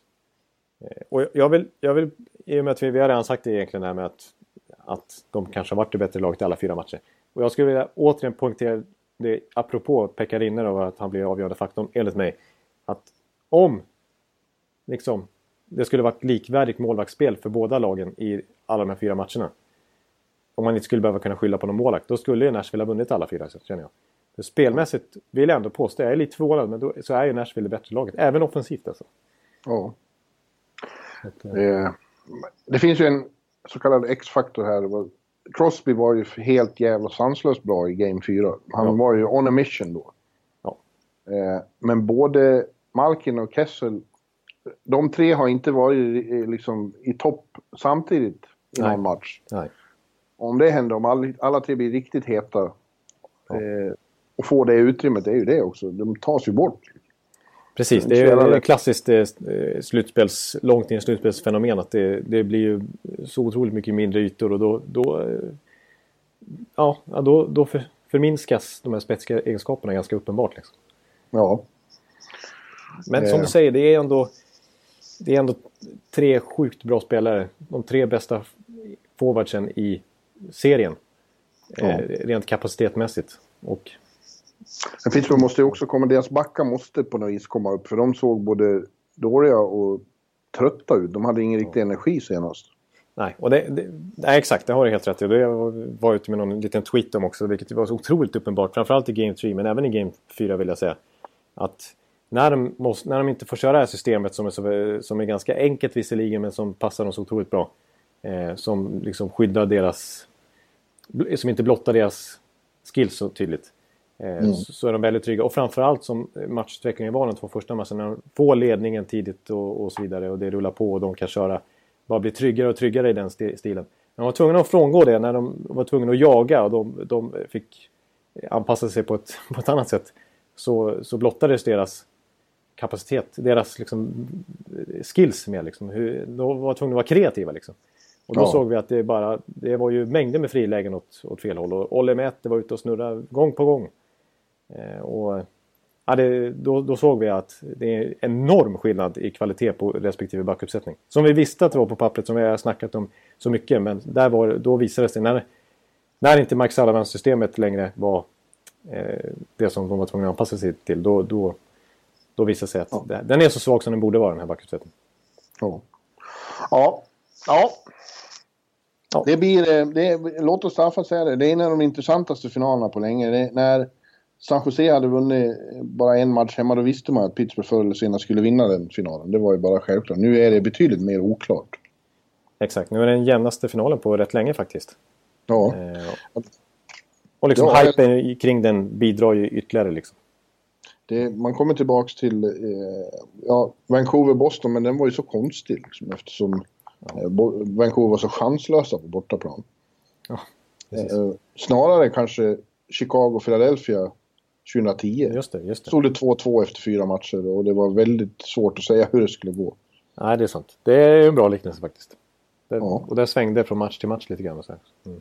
Eh, och jag vill, jag vill, i och med att vi, vi har redan sagt det egentligen här med att, att de kanske har varit det bättre laget i alla fyra matcher. Och jag skulle vilja återigen poängtera det apropå Pekka Rinner och att han blir avgörande faktorn enligt mig. Att om liksom, det skulle varit likvärdigt målvaktsspel för båda lagen i alla de här fyra matcherna. Om man inte skulle behöva kunna skylla på någon målvakt. Då skulle ju Nashville ha vunnit alla fyra, så känner jag. Spelmässigt vill jag ändå påstå, jag är lite förvånad, men då, så är ju Nashville det bättre laget. Även offensivt alltså. Ja. Att, eh, Eh, det finns ju en så kallad X-faktor här. Crosby var ju helt jävla sanslöst bra i Game 4. Han Ja. var ju on a mission då. Ja. Eh, men både Malkin och Kessel, de tre har inte varit liksom i topp samtidigt i Nej. någon match. nej. Om det händer, om all, alla tre blir riktigt heta Ja. eh, och får det utrymmet, det är ju det också. De tas ju bort. Precis, Det är ju ett klassiskt eh, slutspels, långt in slutspelsfenomen att det, det blir ju så otroligt mycket mindre ytor och då, då, eh, ja, då, då för, förminskas de här spetsiga egenskaperna ganska uppenbart. Liksom. Ja. Men som Eh. du säger, det är ändå, det är ändå tre sjukt bra spelare. De tre bästa forwardsen i serien. Ja. Eh, rent kapacitetmässigt. Och Men Pittsburgh måste ju också komma, deras backar måste på något vis komma upp för de såg både dåliga och trötta ut. De hade ingen riktig energi senast. Nej, och det, det, nej, exakt, det har du helt rätt i. Det var ute med någon liten tweet om också, vilket var så otroligt uppenbart. Framförallt i Game 3, men även i Game 4 vill jag säga. Att när de, måste, när de inte får köra det här systemet som är, så, som är ganska enkelt visserligen, men som passar dem så otroligt bra. Eh, som liksom skyddar deras... Som inte blottar deras skills så tydligt. Eh, så, så är de väldigt trygga. Och framförallt som matchutvecklingen var de två första matcherna. När de får ledningen tidigt och, och så vidare och det rullar på och de kan köra. Bara bli tryggare och tryggare i den sti- stilen. De var tvungna att frångå det när de var tvungna att jaga och de, de fick anpassa sig på ett, på ett annat sätt. Så, så blottades deras kapacitet, deras liksom, skills med. Liksom. Hur, de var tvungna att vara kreativa. Liksom. Och då Ja. såg vi att det, bara, det var ju mängder med frilägen åt, åt fel håll. Och Olle Mätte var ute och snurrade gång på gång. Eh, och, ja, det, då, då såg vi att det är enorm skillnad i kvalitet på respektive backuppsättning. Som vi visste att det var på pappret, som vi har snackat om så mycket. Men där var, då visade det sig, när, när inte Mike Sullivan-systemet längre var eh, det som de var tvungna att anpassa sig till, då, då, då visade det sig att det, den är så svag som den borde vara, den här backuppsättningen. Ja. Ja. ja. Ja. Det blir, eh, det, låt oss Staffan säga det, det är en av de intressantaste finalerna på länge. Det, när San Jose hade vunnit bara en match hemma, då visste man att Pittsburgh förr eller senare skulle vinna den finalen. Det var ju bara självklart. Nu är det betydligt mer oklart. Exakt, nu är det den jämnaste finalen på rätt länge faktiskt. Ja. Eh, och liksom Ja, hypen kring den bidrar ju ytterligare liksom. Det, man kommer tillbaks till eh, ja, Vancouver-Boston, men den var ju så konstig liksom, eftersom eh, Vancouver var så chanslösa på bortaplan. Ja, precis. Eh, snarare kanske Chicago-Philadelphia 2010. Just det, just det. Stod det 2-2 efter fyra matcher och det var väldigt svårt att säga hur det skulle gå. Nej, det är sant. Det är en bra liknelse faktiskt. Det, Ja. Och det svängde från match till match lite grann. Så. Mm.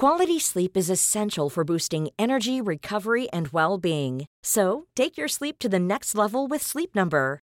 Quality sleep is essential for boosting energy, recovery, and well being. So, take your sleep to the next level with Sleep Number.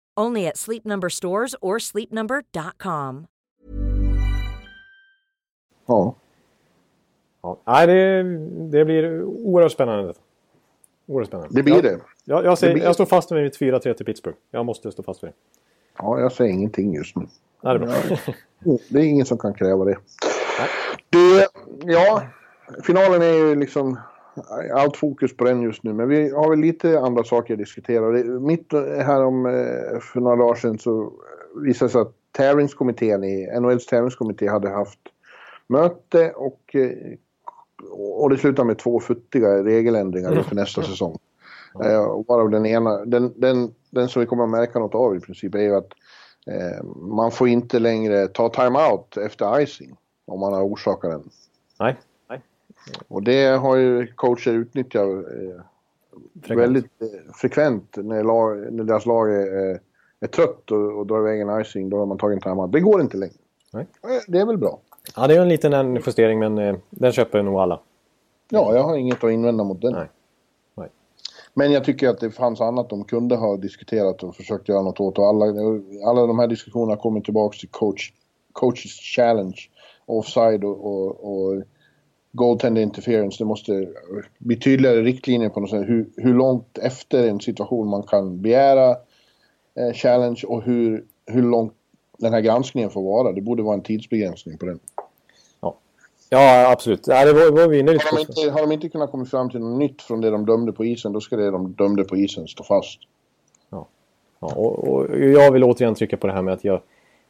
Only at Sleep Number stores or sleepnumber.com. Ja. Ja. Nej, det, det blir oerhört spännande. Oerhört spännande. Det blir jag, det. Jag, jag, säger, Det blir- jag står fast med mitt 4-3 till Pittsburgh. Jag måste stå fast vid det. Ja, jag säger ingenting just nu. Nej, det är bra. Det är ingen som kan kräva det. Du, ja, finalen är ju liksom allt fokus på den just nu. Men vi har väl lite andra saker att diskutera. Mitt här om eh, för några dagar sedan så visade det sig att tävlingskommittén i NHLs tävlingskommitté hade haft möte och, eh, och det slutade med två futtiga regeländringar inför nästa säsong. Eh, Varav den ena, den, den, den som vi kommer att märka något av i princip är ju att eh, man får inte längre ta time-out efter icing om man har orsakat den. Nej. Och det har ju coacher utnyttjat eh, Frekvent. väldigt eh, frekvent när, lag, när deras lag är, eh, är trött och, och drar iväg en icing. Då har man tagit en time-out. Det går inte längre. Nej. Eh, Det är väl bra. Ja, det är en liten en justering, men eh, den köper nog alla. Ja, jag har inget att invända mot den. Nej. Nej. Men jag tycker att det fanns annat de kunde ha diskuterat och försökt göra något åt. Och alla, alla de här diskussionerna kommer tillbaka till coach, coaches challenge, offside och, och, och goaltender interference. Det måste bli tydligare riktlinjer på något sätt. Hur, hur långt efter en situation man kan begära eh, challenge och hur, hur långt den här granskningen får vara. Det borde vara en tidsbegränsning på den. Ja, ja absolut. Ja, det var, var vi inne Har de, inte, har de inte kunnat komma fram till något nytt från det de dömde på isen, då ska det de dömde på isen stå fast. Ja, och, och jag vill återigen trycka på det här med att jag...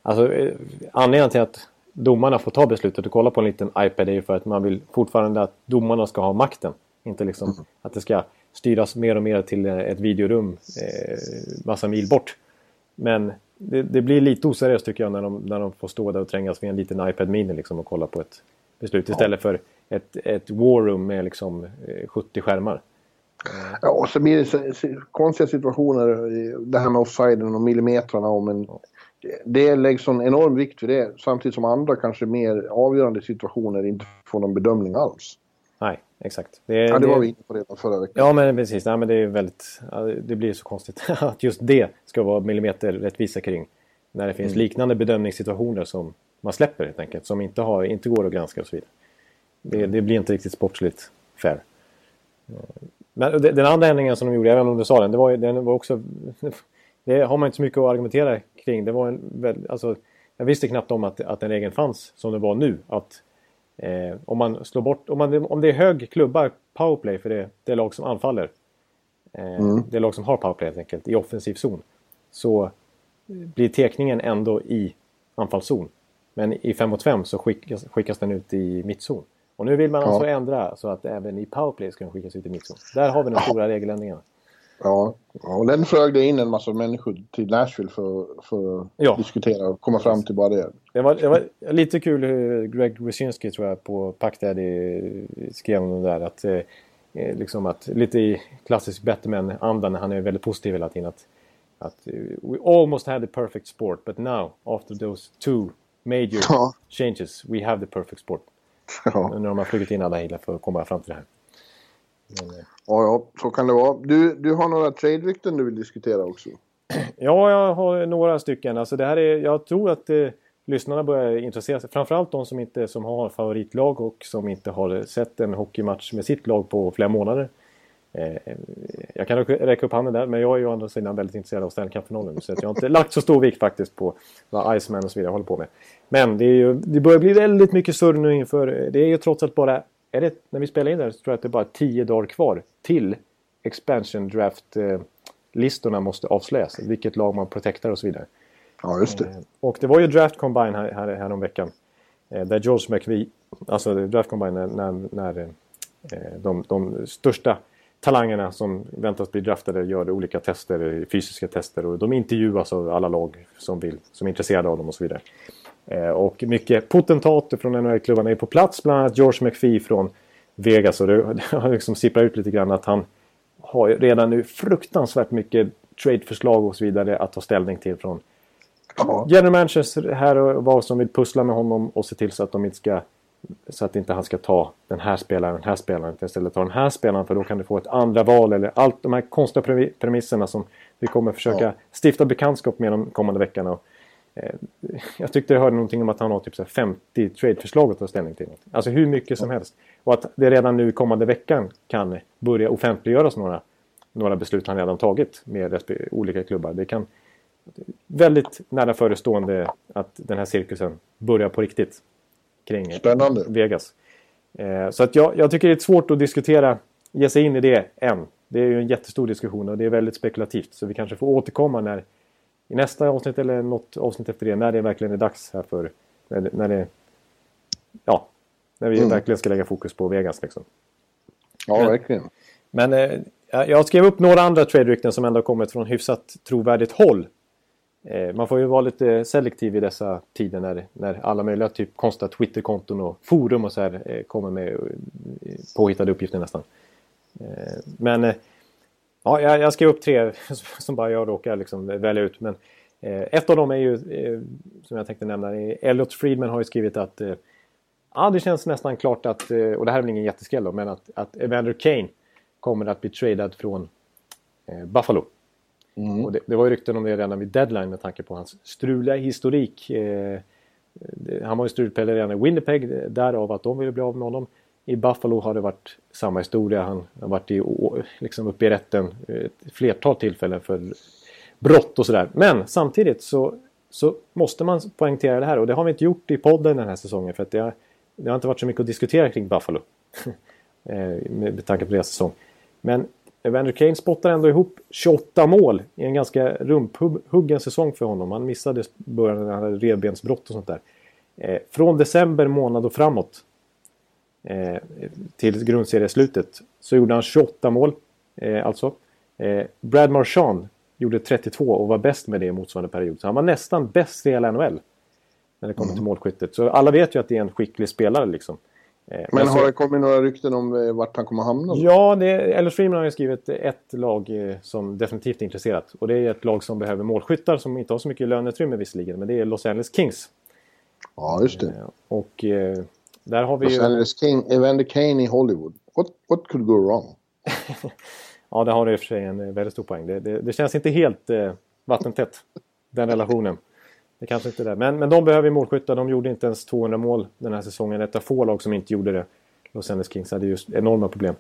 Alltså, eh, anledningen till att domarna får ta beslutet och kolla på en liten iPad är ju för att man vill fortfarande att domarna ska ha makten. Inte liksom att det ska styras mer och mer till eh, ett videorum eh, massa mil bort. Men det, det blir lite oseriöst tycker jag när de, när de får stå där och trängas med en liten iPad Mini liksom och kolla på ett beslut istället för ett, ett war room med liksom eh, 70 skärmar. Ja, och så blir det konstiga situationer. eh, Det här med offsiden och millimetrarna. Och, men det, det läggs sån enorm vikt vid det. Samtidigt som andra kanske mer avgörande situationer inte får någon bedömning alls. Nej, exakt. Det, Ja, det var vi inne på redan förra veckan. Ja, men precis. Nej, men det är väldigt... Det blir så konstigt att just det ska vara millimeter rättvisa kring. När det finns liknande bedömningssituationer som man släpper helt enkelt. Som inte, har, inte går att granska och så vidare. Det, det blir inte riktigt sportsligt fair. Men det- den andra ändringen som de gjorde, inte om du sa den, det var, den var också... Det har man inte så mycket att argumentera kring. Det var en alltså, jag visste knappt om att, att den regeln fanns som det var nu. Att eh, om man slår bort, om, man, om det är hög klubbar powerplay för det, det lag som anfaller. Eh, Det lag som har powerplay helt enkelt i offensiv zon. Så blir tekningen ändå i anfallszon. Men i 5 mot 5 så skickas, skickas den ut i mittzon. Och nu vill man Ja. alltså ändra så att även i powerplay ska den skickas ut i mittzon. Där har vi den stora regeländringen. Ja, och den flög det in en massa människor till Nashville för, för att Ja. diskutera och komma fram till bara det. Det var, det var lite kul hur Greg Wyszynski tror jag på Packdaddy skrev om det där. Att, eh, liksom att, lite i klassisk Batman-andan. Han är väldigt positiv hela tiden. Att, att we almost had the perfect sport but now after those two major Ja. changes we have the perfect sport. Ja, Nu har flugit in alla hela för att komma fram till det här. Men, ja, ja så kan det vara. Du, du har några trade-rykten du vill diskutera också? Ja, jag har några stycken. Alltså det här är, jag tror att eh, lyssnarna börjar intressera sig. Framförallt de som, inte, som har favoritlag och som inte har sett en hockeymatch med sitt lag på flera månader. Eh, jag kan räcka- räcka upp handen där, men jag är ju å andra sidan väldigt intresserad av Stanley Cup-finalen. Så att jag har inte lagt så stor vikt faktiskt på vad Iceman och så vidare håller på med. Men det, är ju, det börjar bli väldigt mycket surr nu inför... Eh, det är ju trots allt bara... Är det, när vi spelar in det här så tror jag att det är bara tio dagar kvar till expansion draft eh, måste avslöjas. Vilket lag man protectar och så vidare. Ja, just det. Eh, Och det var ju Draft Combine här, här, här om veckan. Eh, där George McVie, alltså Draft Combine när, när, när de, de största talangerna som väntas bli draftade gör olika tester, fysiska tester och de intervjuas av alla lag som, vill, som är intresserade av dem och så vidare. Eh, och mycket potentater från NHL-klubbarna är på plats, bland annat George McPhee från Vegas och det, har liksom sipprat ut lite grann att han har redan nu fruktansvärt mycket tradeförslag och så vidare att ta ställning till från ja. general managers här och var som vill pussla med honom och se till så att de inte ska så att inte han ska ta den här spelaren, den här spelaren, utan istället ta den här spelaren för då kan du få ett andra val eller allt de här konstiga premisserna som vi kommer försöka ja. stifta bekantskap med de kommande veckorna. Och, jag tyckte jag hörde någonting om att han har typ 50 tradeförslag att ta ställning till. Alltså hur mycket som helst. Och att det redan nu kommande veckan kan börja offentliggöras några, några beslut han redan tagit med olika klubbar. Det kan väldigt nära förestående att den här cirkusen börjar på riktigt kring Spännande. Vegas. Eh, så att jag, jag tycker det är svårt att diskutera, ge sig in i det än. Det är ju en jättestor diskussion och det är väldigt spekulativt. Så vi kanske får återkomma när, i nästa avsnitt eller något avsnitt efter det, när det verkligen är dags här för... När det, när det ja, när vi mm. verkligen ska lägga fokus på Vegas liksom. Ja, men, verkligen. Men eh, jag skrev upp några andra trade-rykten som ändå kommit från hyfsat trovärdigt håll. Eh, man får ju vara lite selektiv i dessa tider när, när alla möjliga typ konstiga Twitterkonton och forum och så här eh, kommer med eh, påhittade uppgifter nästan. Men ja, jag skrev upp tre som bara jag råkar liksom välja ut. Men ett av dem är ju, som jag tänkte nämna, Elliot Friedman har ju skrivit att ja, det känns nästan klart att, och det här är väl ingen jätteskräll då, men att, att Evander Kane kommer att bli tradad från Buffalo. Mm. Och det, det, var ju rykten om det redan vid deadline med tanke på hans struliga historik. Eh, han var ju strulpelle redan i Winnipeg, därav att de ville bli av med honom. I Buffalo har det varit samma historia. Han har varit i, liksom uppe i rätten eh, ett flertal tillfällen för brott och sådär. Men samtidigt så, så måste man poängtera det här och det har vi inte gjort i podden den här säsongen för att det har, det har inte varit så mycket att diskutera kring Buffalo. Eh, med tanke på deras säsong. Men Evander Kane spottar ändå ihop 28 mål i en ganska rumphuggen säsong för honom. Han missade början när han hade revbensbrott och sånt där. Eh, från december månad och framåt eh, till grundserieslutet så gjorde han 28 mål. Eh, alltså. Eh, Brad Marchand gjorde 32 och var bäst med det i motsvarande period. Så han var nästan bäst i hela NHL. När det kommer mm. till målskyttet. Så alla vet ju att det är en skicklig spelare liksom. Eh, men har det kommit några rykten om eh, vart han kommer hamna? Ja, det, Ellis Freeman har ju skrivit ett lag som definitivt är intresserat. Och det är ett lag som behöver målskyttar som inte har så mycket löneutrymme visserligen. Men det är Los Angeles Kings. Ja, just det. Och där har vi Los ju... Angeles King, Evander Kane i Hollywood. What, what could go wrong? ja, det har du i och för sig en väldigt stor poäng. Det, det, det känns inte helt eh, vattentätt, den relationen. Det kanske inte är det. Men, men de behöver målskyttar. De gjorde inte ens 200 mål den här säsongen. Ett av få lag som inte gjorde det. Los Angeles Kings hade just enorma problem.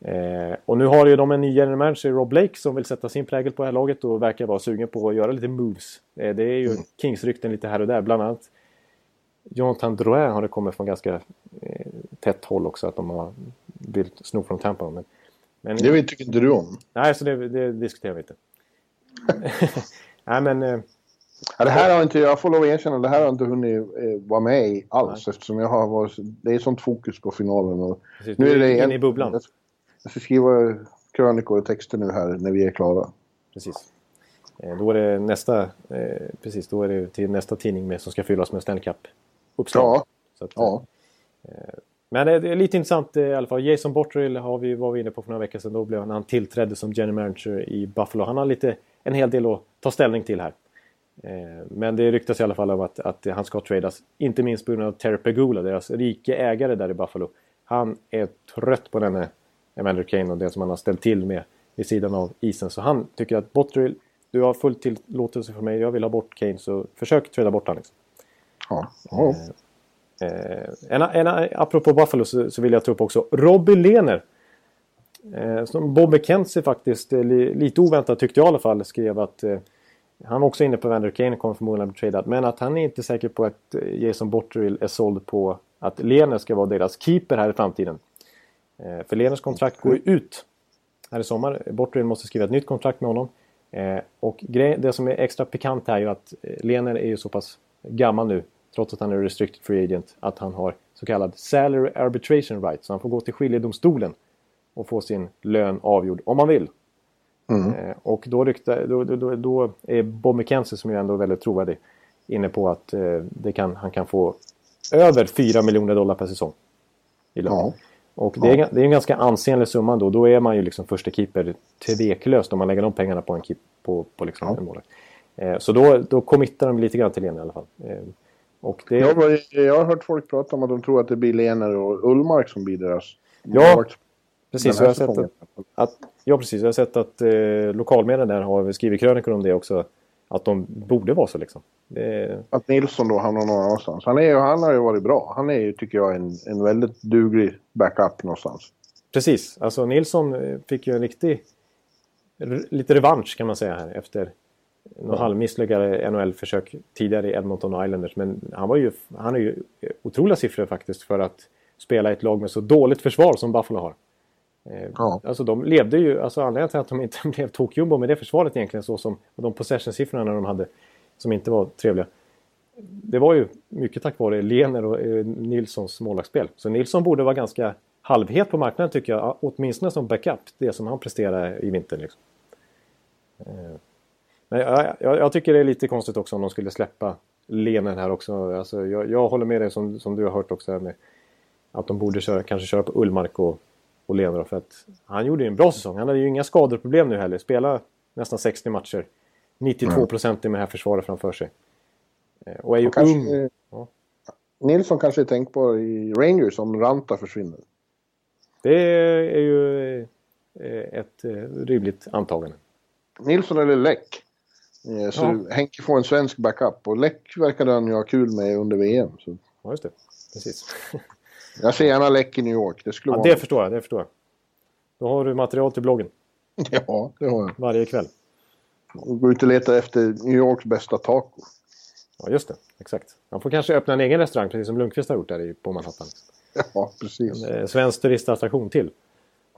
Eh, och nu har ju de en ny general manager, Rob Blake, som vill sätta sin prägel på det här laget och verkar vara sugen på att göra lite moves. Eh, det är ju mm. Kings-rykten lite här och där. Bland annat Jonathan Drouin har det kommit från ganska eh, tätt håll också att de har vill sno från Tampa. Men, men, det tycker inte du om? Nej, så det, det diskuterar vi inte. nej, men... Eh, Ja, det här har inte, jag får lov att erkänna, det här har inte hunnit eh, vara med i alls Nej. eftersom jag har varit, det är sånt fokus på finalen. Och Precis, nu är det en, i bubblan. Jag, jag ska skriva krönikor och texter nu här när vi är klara. Precis. Eh, då är det nästa, eh, precis, då är det till nästa tidning med, som ska fyllas med Stanley Cup-uppslag. Ja. Så att, ja. Eh, men det är lite intressant i alla fall. Jason Botterill har vi, var vi inne på för några veckor sedan. Då blev han, han tillträdde som general manager i Buffalo. Han har lite, en hel del att ta ställning till här. Eh, men det ryktas i alla fall om att, att han ska tradas. Inte minst på grund av Terry Pegula, deras rike ägare där i Buffalo. Han är trött på denne Evander Kane och det som han har ställt till med vid sidan av isen. Så han tycker att Botterill, du har full tillåtelse för mig. Jag vill ha bort Kane så försök trada bort honom. Liksom. Ja. ja. Eh, en, en, apropå Buffalo så, så vill jag ta upp också Robbie Lehner. Eh, som Bob McKenzie faktiskt, eh, li, lite oväntat tyckte jag i alla fall, skrev att eh, han är också inne på Vander Kane kommer förmodligen att bli tradad. Men att han är inte säker på att eh, Jason Botterill är såld på att Lehner ska vara deras keeper här i framtiden. För Lehners kontrakt går ju ut här i sommar. Botterill måste skriva ett nytt kontrakt med honom. Och det som är extra pikant här är ju att Lehner är ju så pass gammal nu. trots att han är restricted free agent, att han har så kallad salary arbitration right. Så han får gå till skiljedomstolen och få sin lön avgjord om man vill. Mm. Eh, och då, rykta, då, då, då, är Bob McKenzie, som ju ändå är väldigt trovärdig, inne på att eh, det kan, han kan få över 4 miljoner dollar per säsong. I lön. Ja. Och det är, det är en ganska ansenlig summa då. Då är man ju liksom första keeper tveklöst om man lägger de pengarna på en keep, på, på liksom ja. en målvakt. Eh, så då, då committar de lite grann till Lena i alla fall. Eh, och det... jag, har, jag har hört folk prata om att de tror att det blir Lener och Ullmark som blir deras Ja, precis. Jag har sett att, att, ja, precis. Jag har sett att eh, lokalmedierna där har skrivit krönikor om det också. Att de borde vara så liksom. Det... Att Nilsson då hamnar någon annanstans. Han, är, han har ju varit bra. Han är ju, tycker jag, en, en väldigt duglig backup någonstans. Precis. Alltså Nilsson eh, fick ju en riktig... Lite revansch kan man säga här efter ja. halvmisslyckade NHL-försök tidigare i Edmonton Islanders. Men han, var ju, han har ju otroliga siffror faktiskt för att spela i ett lag med så dåligt försvar som Buffalo har. Eh, ja. Alltså de levde ju, alltså anledningen till att de inte blev tokjumbo med det försvaret egentligen så som de possession-siffrorna de hade som inte var trevliga. Det var ju mycket tack vare Lener och eh, Nilssons målvaktsspel. Så Nilsson borde vara ganska halvhet på marknaden tycker jag. Åtminstone som backup. Det som han presterade i vinter. Liksom. Eh, men jag, jag, jag, tycker det är lite konstigt också om de skulle släppa Lener här också. Alltså, jag, jag håller med dig som, som du har hört också. Här med att de borde köra, kanske köra på Ullmark och, och Lener. För att han gjorde ju en bra säsong. Han hade ju inga skadeproblem nu heller. Spela nästan 60 matcher. 92 procent med det här försvaret framför sig. Eh, och är ju kanske, ung. Ja. Nilsson kanske är tänkbar i Rangers om Ranta försvinner. Det är ju eh, ett eh, rimligt antagande. Nilsson eller Läck. Så ja. Henke får en svensk backup och Läck verkade han ju ha kul med under VM. Så. Ja, just det. Precis. jag ser gärna Läck i New York. Det, skulle ja, det förstår jag. Det förstår jag. Då har du material till bloggen. Ja, det har jag. Varje kväll. Och gå ut och leta efter New Yorks bästa taco. Ja, just det. Exakt. Man får kanske öppna en egen restaurang, precis som Lundqvist har gjort där på Manhattan. Ja, precis. En eh, svensk turistattraktion till.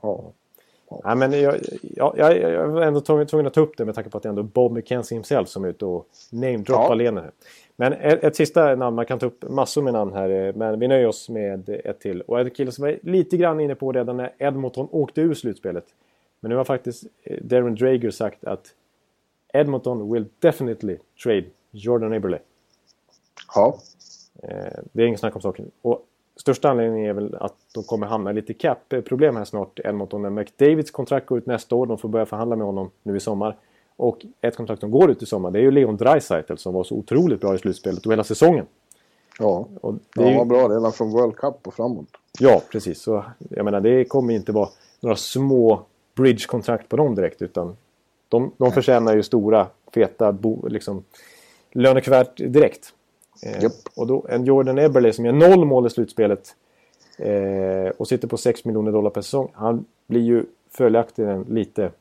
Ja. Ja. Men jag, jag, jag, jag var ändå tvungen att ta upp det med tanke på att det är ändå Bob McKenzie himself som är ute och namedroppar ja. Lena. Men ett, ett, sista namn, man kan ta upp massor med namn här, eh, men vi nöjer oss med ett till. Och en kille som var lite grann inne på redan när Edmonton åkte ur slutspelet. Men nu har faktiskt eh, Darren Drager sagt att Edmonton will definitely trade Jordan Eberle. Ja. Eh, det är inget snack om saken. Och största anledningen är väl att de kommer hamna i lite cap-problem här snart, Edmonton. När McDavids kontrakt går ut nästa år, de får börja förhandla med honom nu i sommar. Och ett kontrakt som går ut i sommar, det är ju Leon Draisaitl som var så otroligt bra i slutspelet och hela säsongen. Ja, och det ja, ju... var bra redan från World Cup och framåt. Ja, precis. Så jag menar, det kommer inte vara några små bridge-kontrakt på dem direkt, utan de, de förtjänar ju stora, feta bo, liksom, lönekuvert direkt. Eh, yep. Och då, en Jordan Eberle som gör noll mål i slutspelet eh, och sitter på 6 miljoner dollar per säsong. Han blir ju följaktligen lite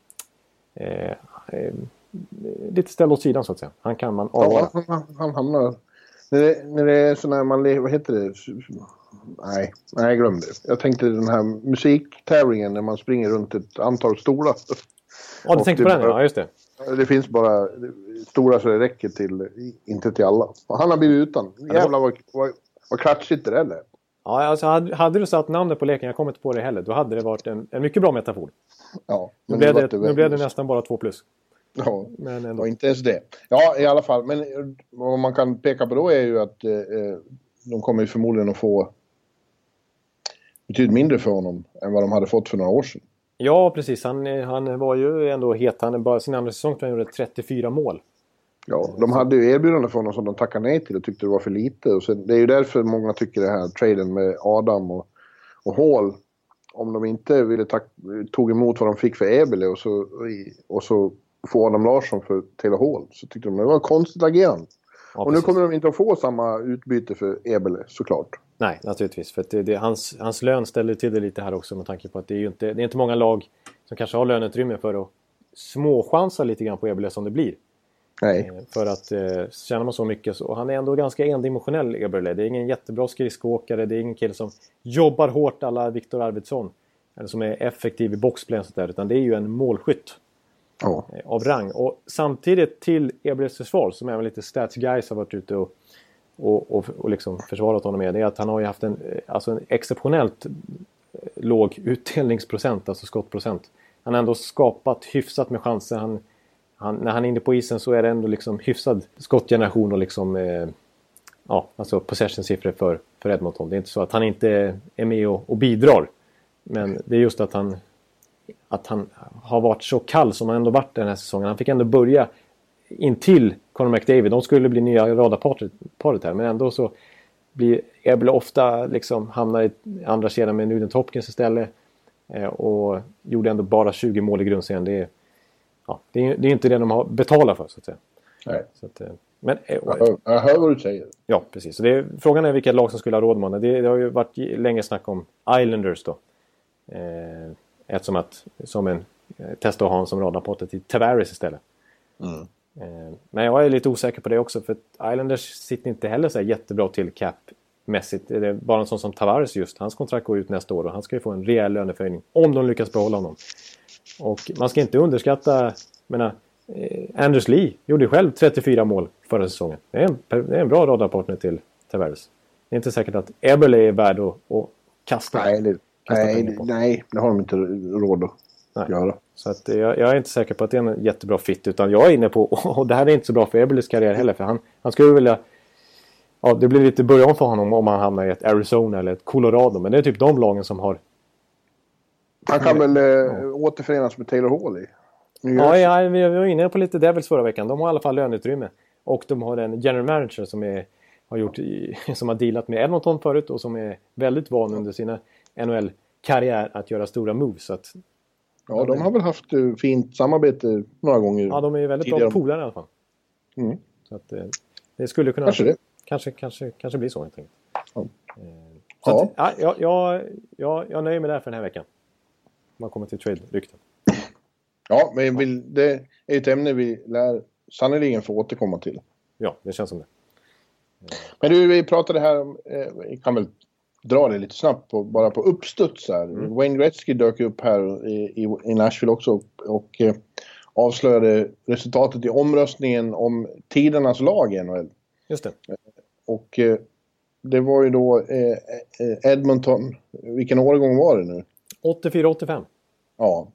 eh, eh, lite ställd åt sidan så att säga. Han kan man avvara. Ja, han, han hamnar... När det, när det är sådana här man... Vad heter det? Nej, nej glöm det. Jag tänkte den här musiktävlingen när man springer runt ett antal stolar. Ja, du tänkte på den ja, just det. Det finns bara stora så det räcker till, inte till alla. Och han har blivit utan. Jävlar vad, vad, vad klatschigt det är. Ja, alltså hade, hade, du satt namnet på leken, jag kommer inte på det heller, då hade det varit en, en mycket bra metafor. Ja, nu blev, det, nu blev det nästan bara två plus. Ja, men ändå. och inte ens det. Ja, i alla fall. Men vad man kan peka på då är ju att eh, eh de kommer förmodligen att få betydligt mindre för honom än vad de hade fått för några år sedan. Ja, precis. Han, han var ju ändå het. Han bara sin andra säsong tror jag gjorde 34 mål. Ja, de hade ju erbjudande för honom som de tackade nej till och tyckte det var för lite. Och sen, det är ju därför många tycker det här traden med Adam och, och Hall. Om de inte ville tack, tog emot vad de fick för Ebele och så, och så få Adam Larsson för Taylor Hall så tyckte de det var konstigt agerande. Ja, och nu kommer de inte att få samma utbyte för Ebele såklart. Nej, naturligtvis. För det, det, hans, hans lön ställer till det lite här också med tanke på att det är inte, det är inte många lag som kanske har löneutrymme för att småchansa lite grann på Eberle som det blir. Nej. Eh, för att eh, tjänar man så mycket så... Och han är ändå ganska endimensionell, Eberle. Det är ingen jättebra skridskoåkare. Det är ingen kille som jobbar hårt alla Viktor Arvidsson. Eller som är effektiv i boxplay och sådär. Utan det är ju en målskytt. Eh, av rang. Och samtidigt till Eberles försvar, som även lite stats guys har varit ute och och, och, och liksom försvarat honom med det är att han har ju haft en, alltså en exceptionellt låg utdelningsprocent, alltså skottprocent. Han har ändå skapat hyfsat med chanser. Han, han, när han är inne på isen så är det ändå liksom hyfsad skottgeneration och liksom eh, ja, alltså possession-siffror för, för Edmonton. Det är inte så att han inte är med och, och bidrar. Men det är just att han, att han har varit så kall som han ändå varit den här säsongen. Han fick ändå börja intill Conor McDavid. De skulle bli nya radarparet här men ändå så blir Ebbele ofta liksom hamnar i andra kedjan med Nugent Hopkins istället. Eh, och gjorde ändå bara 20 mål i grundserien. Det är, ja, det är, det är inte det de har betalat för så att säga. Nej. Så att, eh, men, eh, Jag hör, jag hör vad du säger. Ja, precis. Så det är, frågan är vilket lag som skulle ha råd med honom. Det, det har ju varit länge snack om Islanders då. Eh, eftersom att, som en, eh, testa att ha honom som radarpartner till Tavares istället. Mm. Eh, men jag är lite osäker på det också för Islanders sitter inte heller så jättebra till cap-mässigt. Det är bara en sån som Tavares just. Hans kontrakt går ut nästa år och han ska ju få en rejäl löneförhöjning. Om de lyckas behålla honom. Och man ska inte underskatta, menar, eh, Anders Lee gjorde själv 34 mål förra säsongen. Det är en, det är en bra radarpartner till Tavares. Det är inte säkert att Eberle är värd att, att kasta. Nej, det, Kasta nej, nej, det har de inte råd att Nej. göra. Så att eh, jag, jag är inte säker på att det är en jättebra fit. Utan jag är inne på, och det här är inte så bra för Eberles karriär heller. För han, han skulle vilja... Ja, det blir lite början för honom om han hamnar i ett Arizona eller ett Colorado. Men det är typ de lagen som har... Han kan väl äh, återförenas med Taylor Hall i Ja, ja, vi var inne på lite Devils förra veckan. De har i alla fall löneutrymme. Och de har en general manager som, är, har, gjort, som har dealat med Edmonton förut och som är väldigt van under sina NHL-karriär att göra stora moves. Så att, Ja, de har väl haft eh, fint samarbete några gånger. ja, de är ju väldigt bra Tidigare. polare i alla fall. Mm. Så att, eh, det skulle kunna... Kanske det. Kanske, kanske, kanske blir så helt enkelt. Ja. Eh, Ja. att, ja, jag, jag, jag, jag nöjer mig där för den här veckan. Om man kommer till trade-rykten. Ja, men vill, det är ett ämne vi lär sannerligen få återkomma till. Ja, det känns som det. Men du, vi pratade här om, eh, kan väl dra det lite snabbt på, bara på uppstuds här. Mm. Wayne Gretzky dök upp här i, i, i Nashville också och, och eh, avslöjade resultatet i omröstningen om tidernas lag i NHL. Just det. Och eh, det var ju då eh, eh, Edmonton, vilken årgång var det nu? 84-85. Ja,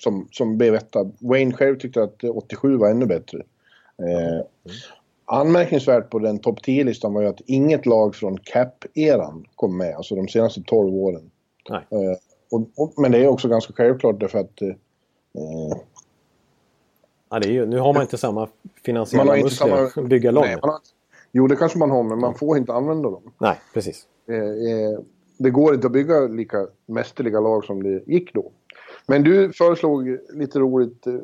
som, som blev etta. Wayne själv tyckte att eh, 87 var ännu bättre. Eh, Anmärkningsvärt på den topp 10-listan var ju att inget lag från Cap-eran kom med, alltså de senaste 12 åren. Nej. Eh, och, och, men det är också ganska självklart därför att eh, Ja, det är ju, nu har man inte samma finansiella man har inte muskler samma... bygga lag Nej, har, jo, det kanske man har, men man får inte använda dem. Nej, precis. Eh, eh, det går inte att bygga lika mästerliga lag som det gick då. Men du föreslog lite roligt eh,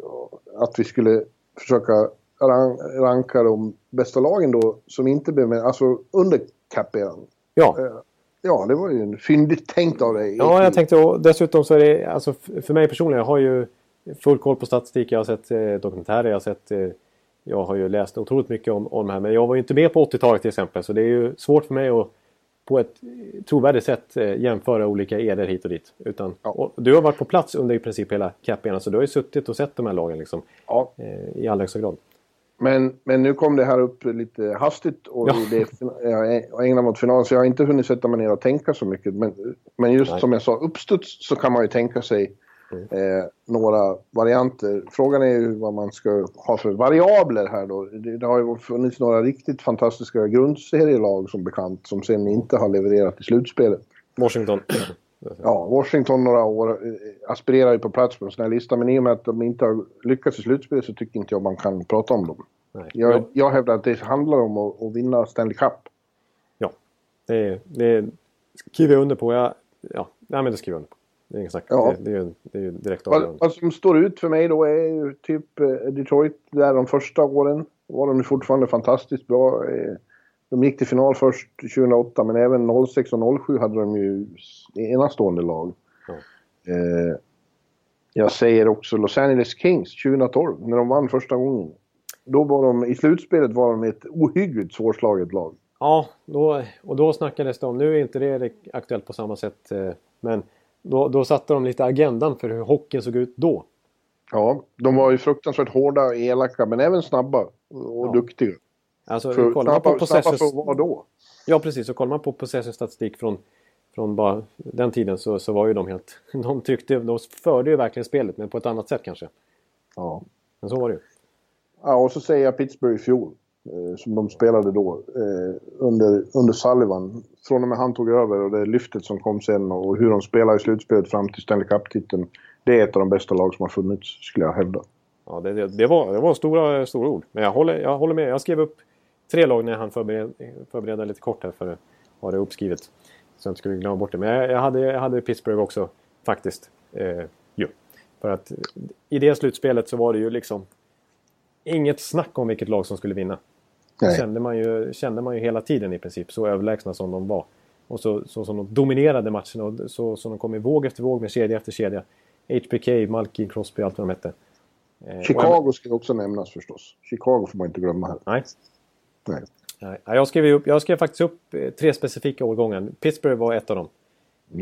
att vi skulle försöka ran- ranka de bästa lagen då som inte blev med, alltså under cap-eran. Ja, Eh, Ja, det var ju en fyndigt tänkt av dig. ja jag tänkte och dessutom så är det, alltså för mig personligen, jag har ju full koll på statistik. Jag har sett eh, dokumentärer, jag har sett eh, jag har ju läst otroligt mycket om, om det här. Men jag var ju inte med på 80-talet till exempel. Så det är ju svårt för mig att på ett trovärdigt sätt eh, jämföra olika eder hit och dit. Utan, Ja. och du har varit på plats under i princip hela cap så du har ju suttit och sett de här lagen liksom, Ja, eh, i allra högsta grad. Men, men nu kom det här upp lite hastigt och Ja. det är ja, England mot final så jag har inte hunnit sätta mig ner och tänka så mycket. Men, men just Nej. som jag sa, uppstuds så kan man ju tänka sig Mm. eh, några varianter. Frågan är ju vad man ska ha för variabler här då. Det, det har ju funnits några riktigt fantastiska grundserielag som bekant som sen inte har levererat i slutspelet. Washington. Ja, Washington några år eh, aspirerar ju på plats på en sån här lista men i och med att de inte har lyckats i slutspelet så tycker inte jag man kan prata om dem. Nej. Jag, jag hävdar att det handlar om att, att vinna Stanley Cup. Ja, det, det skriver jag under på. Jag, ja, nej, men det skriver jag under på. Det är inget snack. Ja. Det, det, är ju, det är ju direkt Vad, avgörande. vad som står ut för mig då är ju typ eh, Detroit där de första åren var de fortfarande fantastiskt bra. De gick till final först 2008 men även 06 och 07 hade de ju enastående lag. Ja. Eh, Jag säger också Los Angeles Kings 2012 när de vann första gången. Då var de, i slutspelet var de ett ohyggligt svårslaget lag. Ja, då, och då snackades det om, nu är inte det aktuellt på samma sätt, eh, men då, då satte de lite agendan för hur hockeyn såg ut då. Ja, de var ju fruktansvärt hårda och elaka men även snabba och Ja. duktiga. Alltså, För, kollar man på possessions... för vad då? Ja, precis. Och kollar man på possession-statistik från, från bara den tiden så, så var ju de helt... De tryckte, de förde ju verkligen spelet, men på ett annat sätt kanske. Ja. Men så var det ju. ja, och så säger jag Pittsburgh i fjol. Eh, som de spelade då. Eh, under, under Sullivan. Från och med han tog över och det lyftet som kom sen och hur de spelar i slutspelet fram till Stanley Cup-titeln. Det är ett av de bästa lag som har funnits, skulle jag hävda. Ja, det, det, det, var, det var stora, stora ord. Men jag håller, jag håller med. Jag skrev upp tre lag när han förbered, förberedde lite kort här för att ha det uppskrivet. Så jag inte skulle glömma bort det. Men jag, jag, hade, jag hade Pittsburgh också faktiskt. Eh, ju. För att i det slutspelet så var det ju liksom inget snack om vilket lag som skulle vinna. Nej. Kände man, ju, kände man ju hela tiden i princip. Så överlägsna som de var. Och så, så som de dominerade matchen och så som de kom i våg efter våg med kedja efter kedja. HPK, Malkin, Crosby, allt vad de hette. Eh, Chicago ska också nämnas förstås. Chicago får man inte glömma här. Nej. Nej. Nej, jag skrev, upp, jag skrev faktiskt upp eh, tre specifika årgångar. Pittsburgh var ett av dem.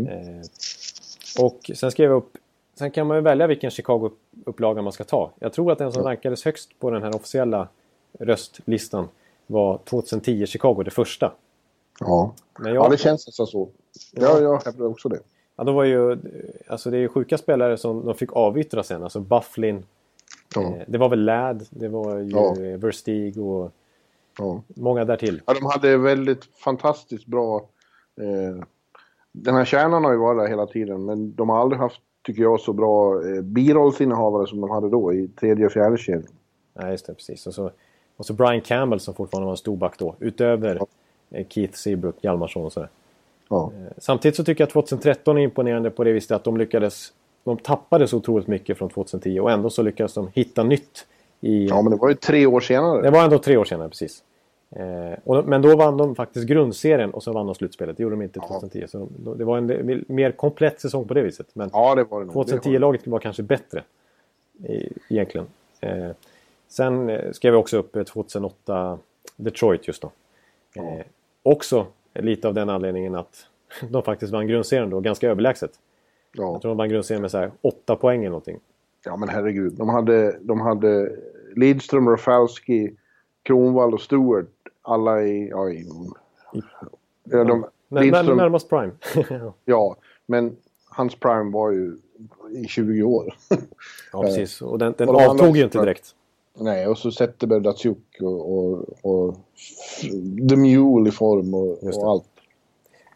Eh, och sen skrev jag upp... Sen kan man ju välja vilken Chicago-upplaga man ska ta. Jag tror att den som rankades högst på den här officiella röstlistan var 2010 Chicago, det första. Ja. Men jag, ja, det känns nästan så. Ja, jag hävdar också det. ja, då var ju... Alltså det är ju sjuka spelare som de fick avyttra sen. Alltså Bufflin. Ja. Eh, det var väl Ladd, det var ju ja. Verstig och Ja. många därtill. Ja, de hade väldigt fantastiskt bra... Eh, den här kärnan har ju varit där hela tiden, men de har aldrig haft, tycker jag, så bra eh, birollsinnehavare som de hade då i tredje och fjärde kedjan. Nej, just det. Precis. Och så, och så Brian Campbell som fortfarande var en storback då. Utöver eh, Keith Seabrook, Hjalmarsson och sådär. Ja. Eh, Samtidigt så tycker jag att 2013 är imponerande på det viset att de lyckades... De tappade så otroligt mycket från 2010 och ändå så lyckades de hitta nytt. I, ja, men det var ju tre år senare. Det var ändå tre år senare, precis. Eh, och, men då vann de faktiskt grundserien och så vann de slutspelet. Det gjorde de inte 2010. Så de, det var en mer komplett säsong på det viset. Men Ja, det var det nog. Det 2010-laget var kanske bättre. I, egentligen. Eh, sen eh, skrev jag också upp eh, 2008 Detroit just då. Eh, också lite av den anledningen att de faktiskt vann grundserien då ganska överlägset. Ja. Jag tror de vann grundserien med så här 8 poäng eller någonting. Ja, men herregud. De hade, de hade Lidström, Rafalski, Kronwall och Stewart. Alla i... Ja, i ja, de, när, Lidström, närmast prime. ja, men hans prime var ju i 20 år. ja, precis. Och den, den Och de andra- avtog ju inte direkt. Nej, och så Zetterberg, Datsjuk och, och, och The Mule i form och, och allt.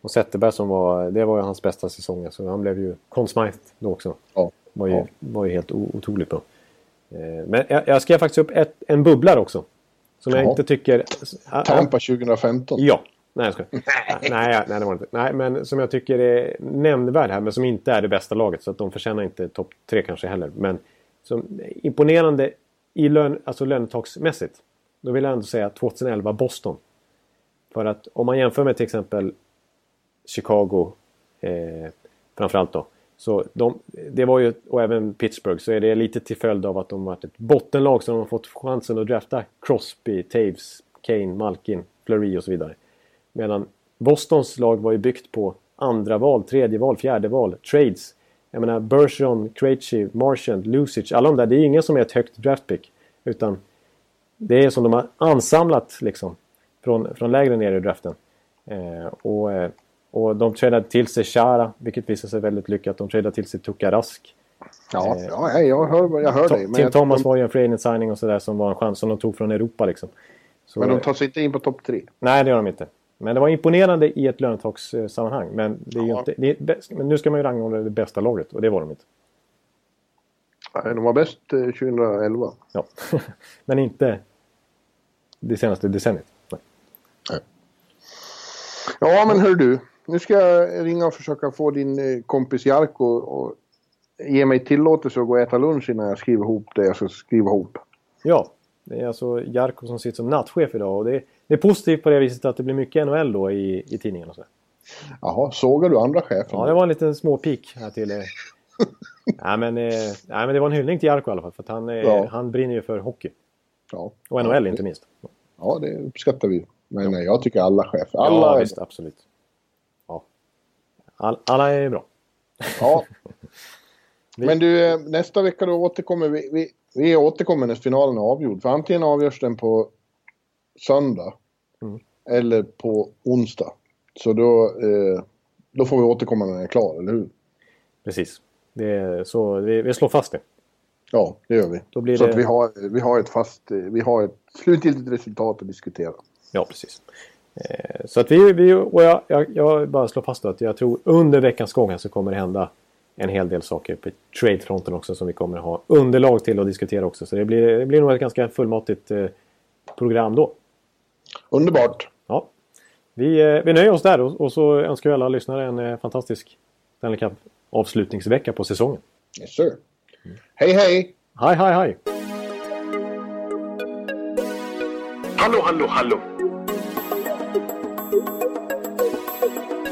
Och Zetterberg som var, det var ju hans bästa säsong. Så han blev ju Conn Smythe då också. Ja. Var ju, Ja. var ju helt otroligt bra. Eh, Men jag, jag skrev faktiskt upp ett, en bubblare också. Som jag Ja. inte tycker... Tampa 2015. Ja. Nej, jag skojar. nej, nej, det var inte. Nej, men som jag tycker är nämnvärd här, men som inte är det bästa laget. Så att de förtjänar inte topp tre kanske heller. Men som imponerande i lön, alltså lönetaksmässigt. Då vill jag ändå säga 2011 Boston. För att om man jämför med till exempel Chicago eh, framförallt då. Så de, det var ju, och även Pittsburgh, så är det lite till följd av att de varit ett bottenlag som har fått chansen att drafta Crosby, Taves, Kane, Malkin, Fleury och så vidare. Medan Bostons lag var ju byggt på andra val, tredje val, fjärde val, trades. Jag menar Bergeron, Krejci, Marchand, Lucic, alla de där. Det är ju ingen som är ett högt draftpick. Utan det är som de har ansamlat liksom. Från, från lägre ner i draften. Eh, och, eh, och de tradade till sig Chara, vilket visade sig väldigt lyckat. De tradade till sig Tuka Rask. Ja, Eh, ja nej, jag hör, jag hör dig. Tim Thomas de, var ju en free agent signing och sådär som var en chans som de tog från Europa liksom. Så, men de tar sig inte in på topp tre. Nej, det gör de inte. Men det var imponerande i ett lönetagssammanhang. Men, det är ju Ja. inte, det är bäst, men nu ska man ju rangordna det bästa laget och det var de inte. Nej, De var bäst eh, 2011. Ja. men inte det senaste decenniet. Nej. Ja, men hör du. Nu ska jag ringa och försöka få din eh, kompis Jarko och ge mig tillåtelse att gå och äta lunch innan jag skriver ihop det jag ska skriva ihop. Ja, det är alltså Jarko som sitter som nattchef idag. Och det, är, det är positivt på det viset att det blir mycket NHL då i, i tidningen. Och så. Jaha, sågar du andra chefen? Ja, det var en liten småpik här till... Eh. nej, men, eh, nej, men det var en hyllning till Jarko i alla fall. För att han, Ja. han brinner ju för hockey. Ja. Och NHL inte minst. Ja, det uppskattar vi. Men nej, jag tycker alla chefer. Alla ja, visst. Absolut. All, alla är bra. Ja. Men du, eh, nästa vecka då återkommer vi. Vi, vi återkommer när finalen är avgjord. För antingen avgörs den på söndag. Eller på onsdag. Så då, eh, då får vi återkomma när den är klar, eller hur? Precis. Det är, så vi, vi slår fast det. Ja, det gör vi. Så det- att vi har, vi har ett fast, vi har ett slutgiltigt resultat att diskutera. Ja, precis. Eh, Så att vi, vi och jag, jag, jag bara slår fast att jag tror under veckans gång så kommer det hända en hel del saker på tradefronten också som vi kommer ha underlag till att diskutera också. Så det blir, det blir nog ett ganska fullmatigt eh, program då. Underbart! Ja. Vi, eh, vi nöjer oss där och, och så önskar vi alla lyssnare en fantastisk Stanley Cup avslutningsvecka på säsongen. Yes sir. Hej hej! Hej, hej, hej! Hallå, hallå, hallå.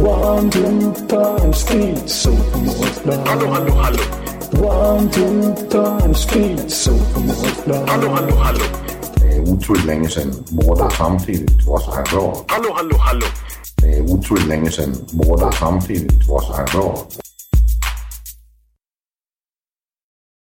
One, two, three, speed, so Hallå, hallå, hallå. One, two, three, speed, so Hallå, hallå, hallå. Det er utroligt længe siden mor, der samtidig også har råd. Hallå, hallå, hallå. Det er utroligt længe siden mor, der samtidig også har råd.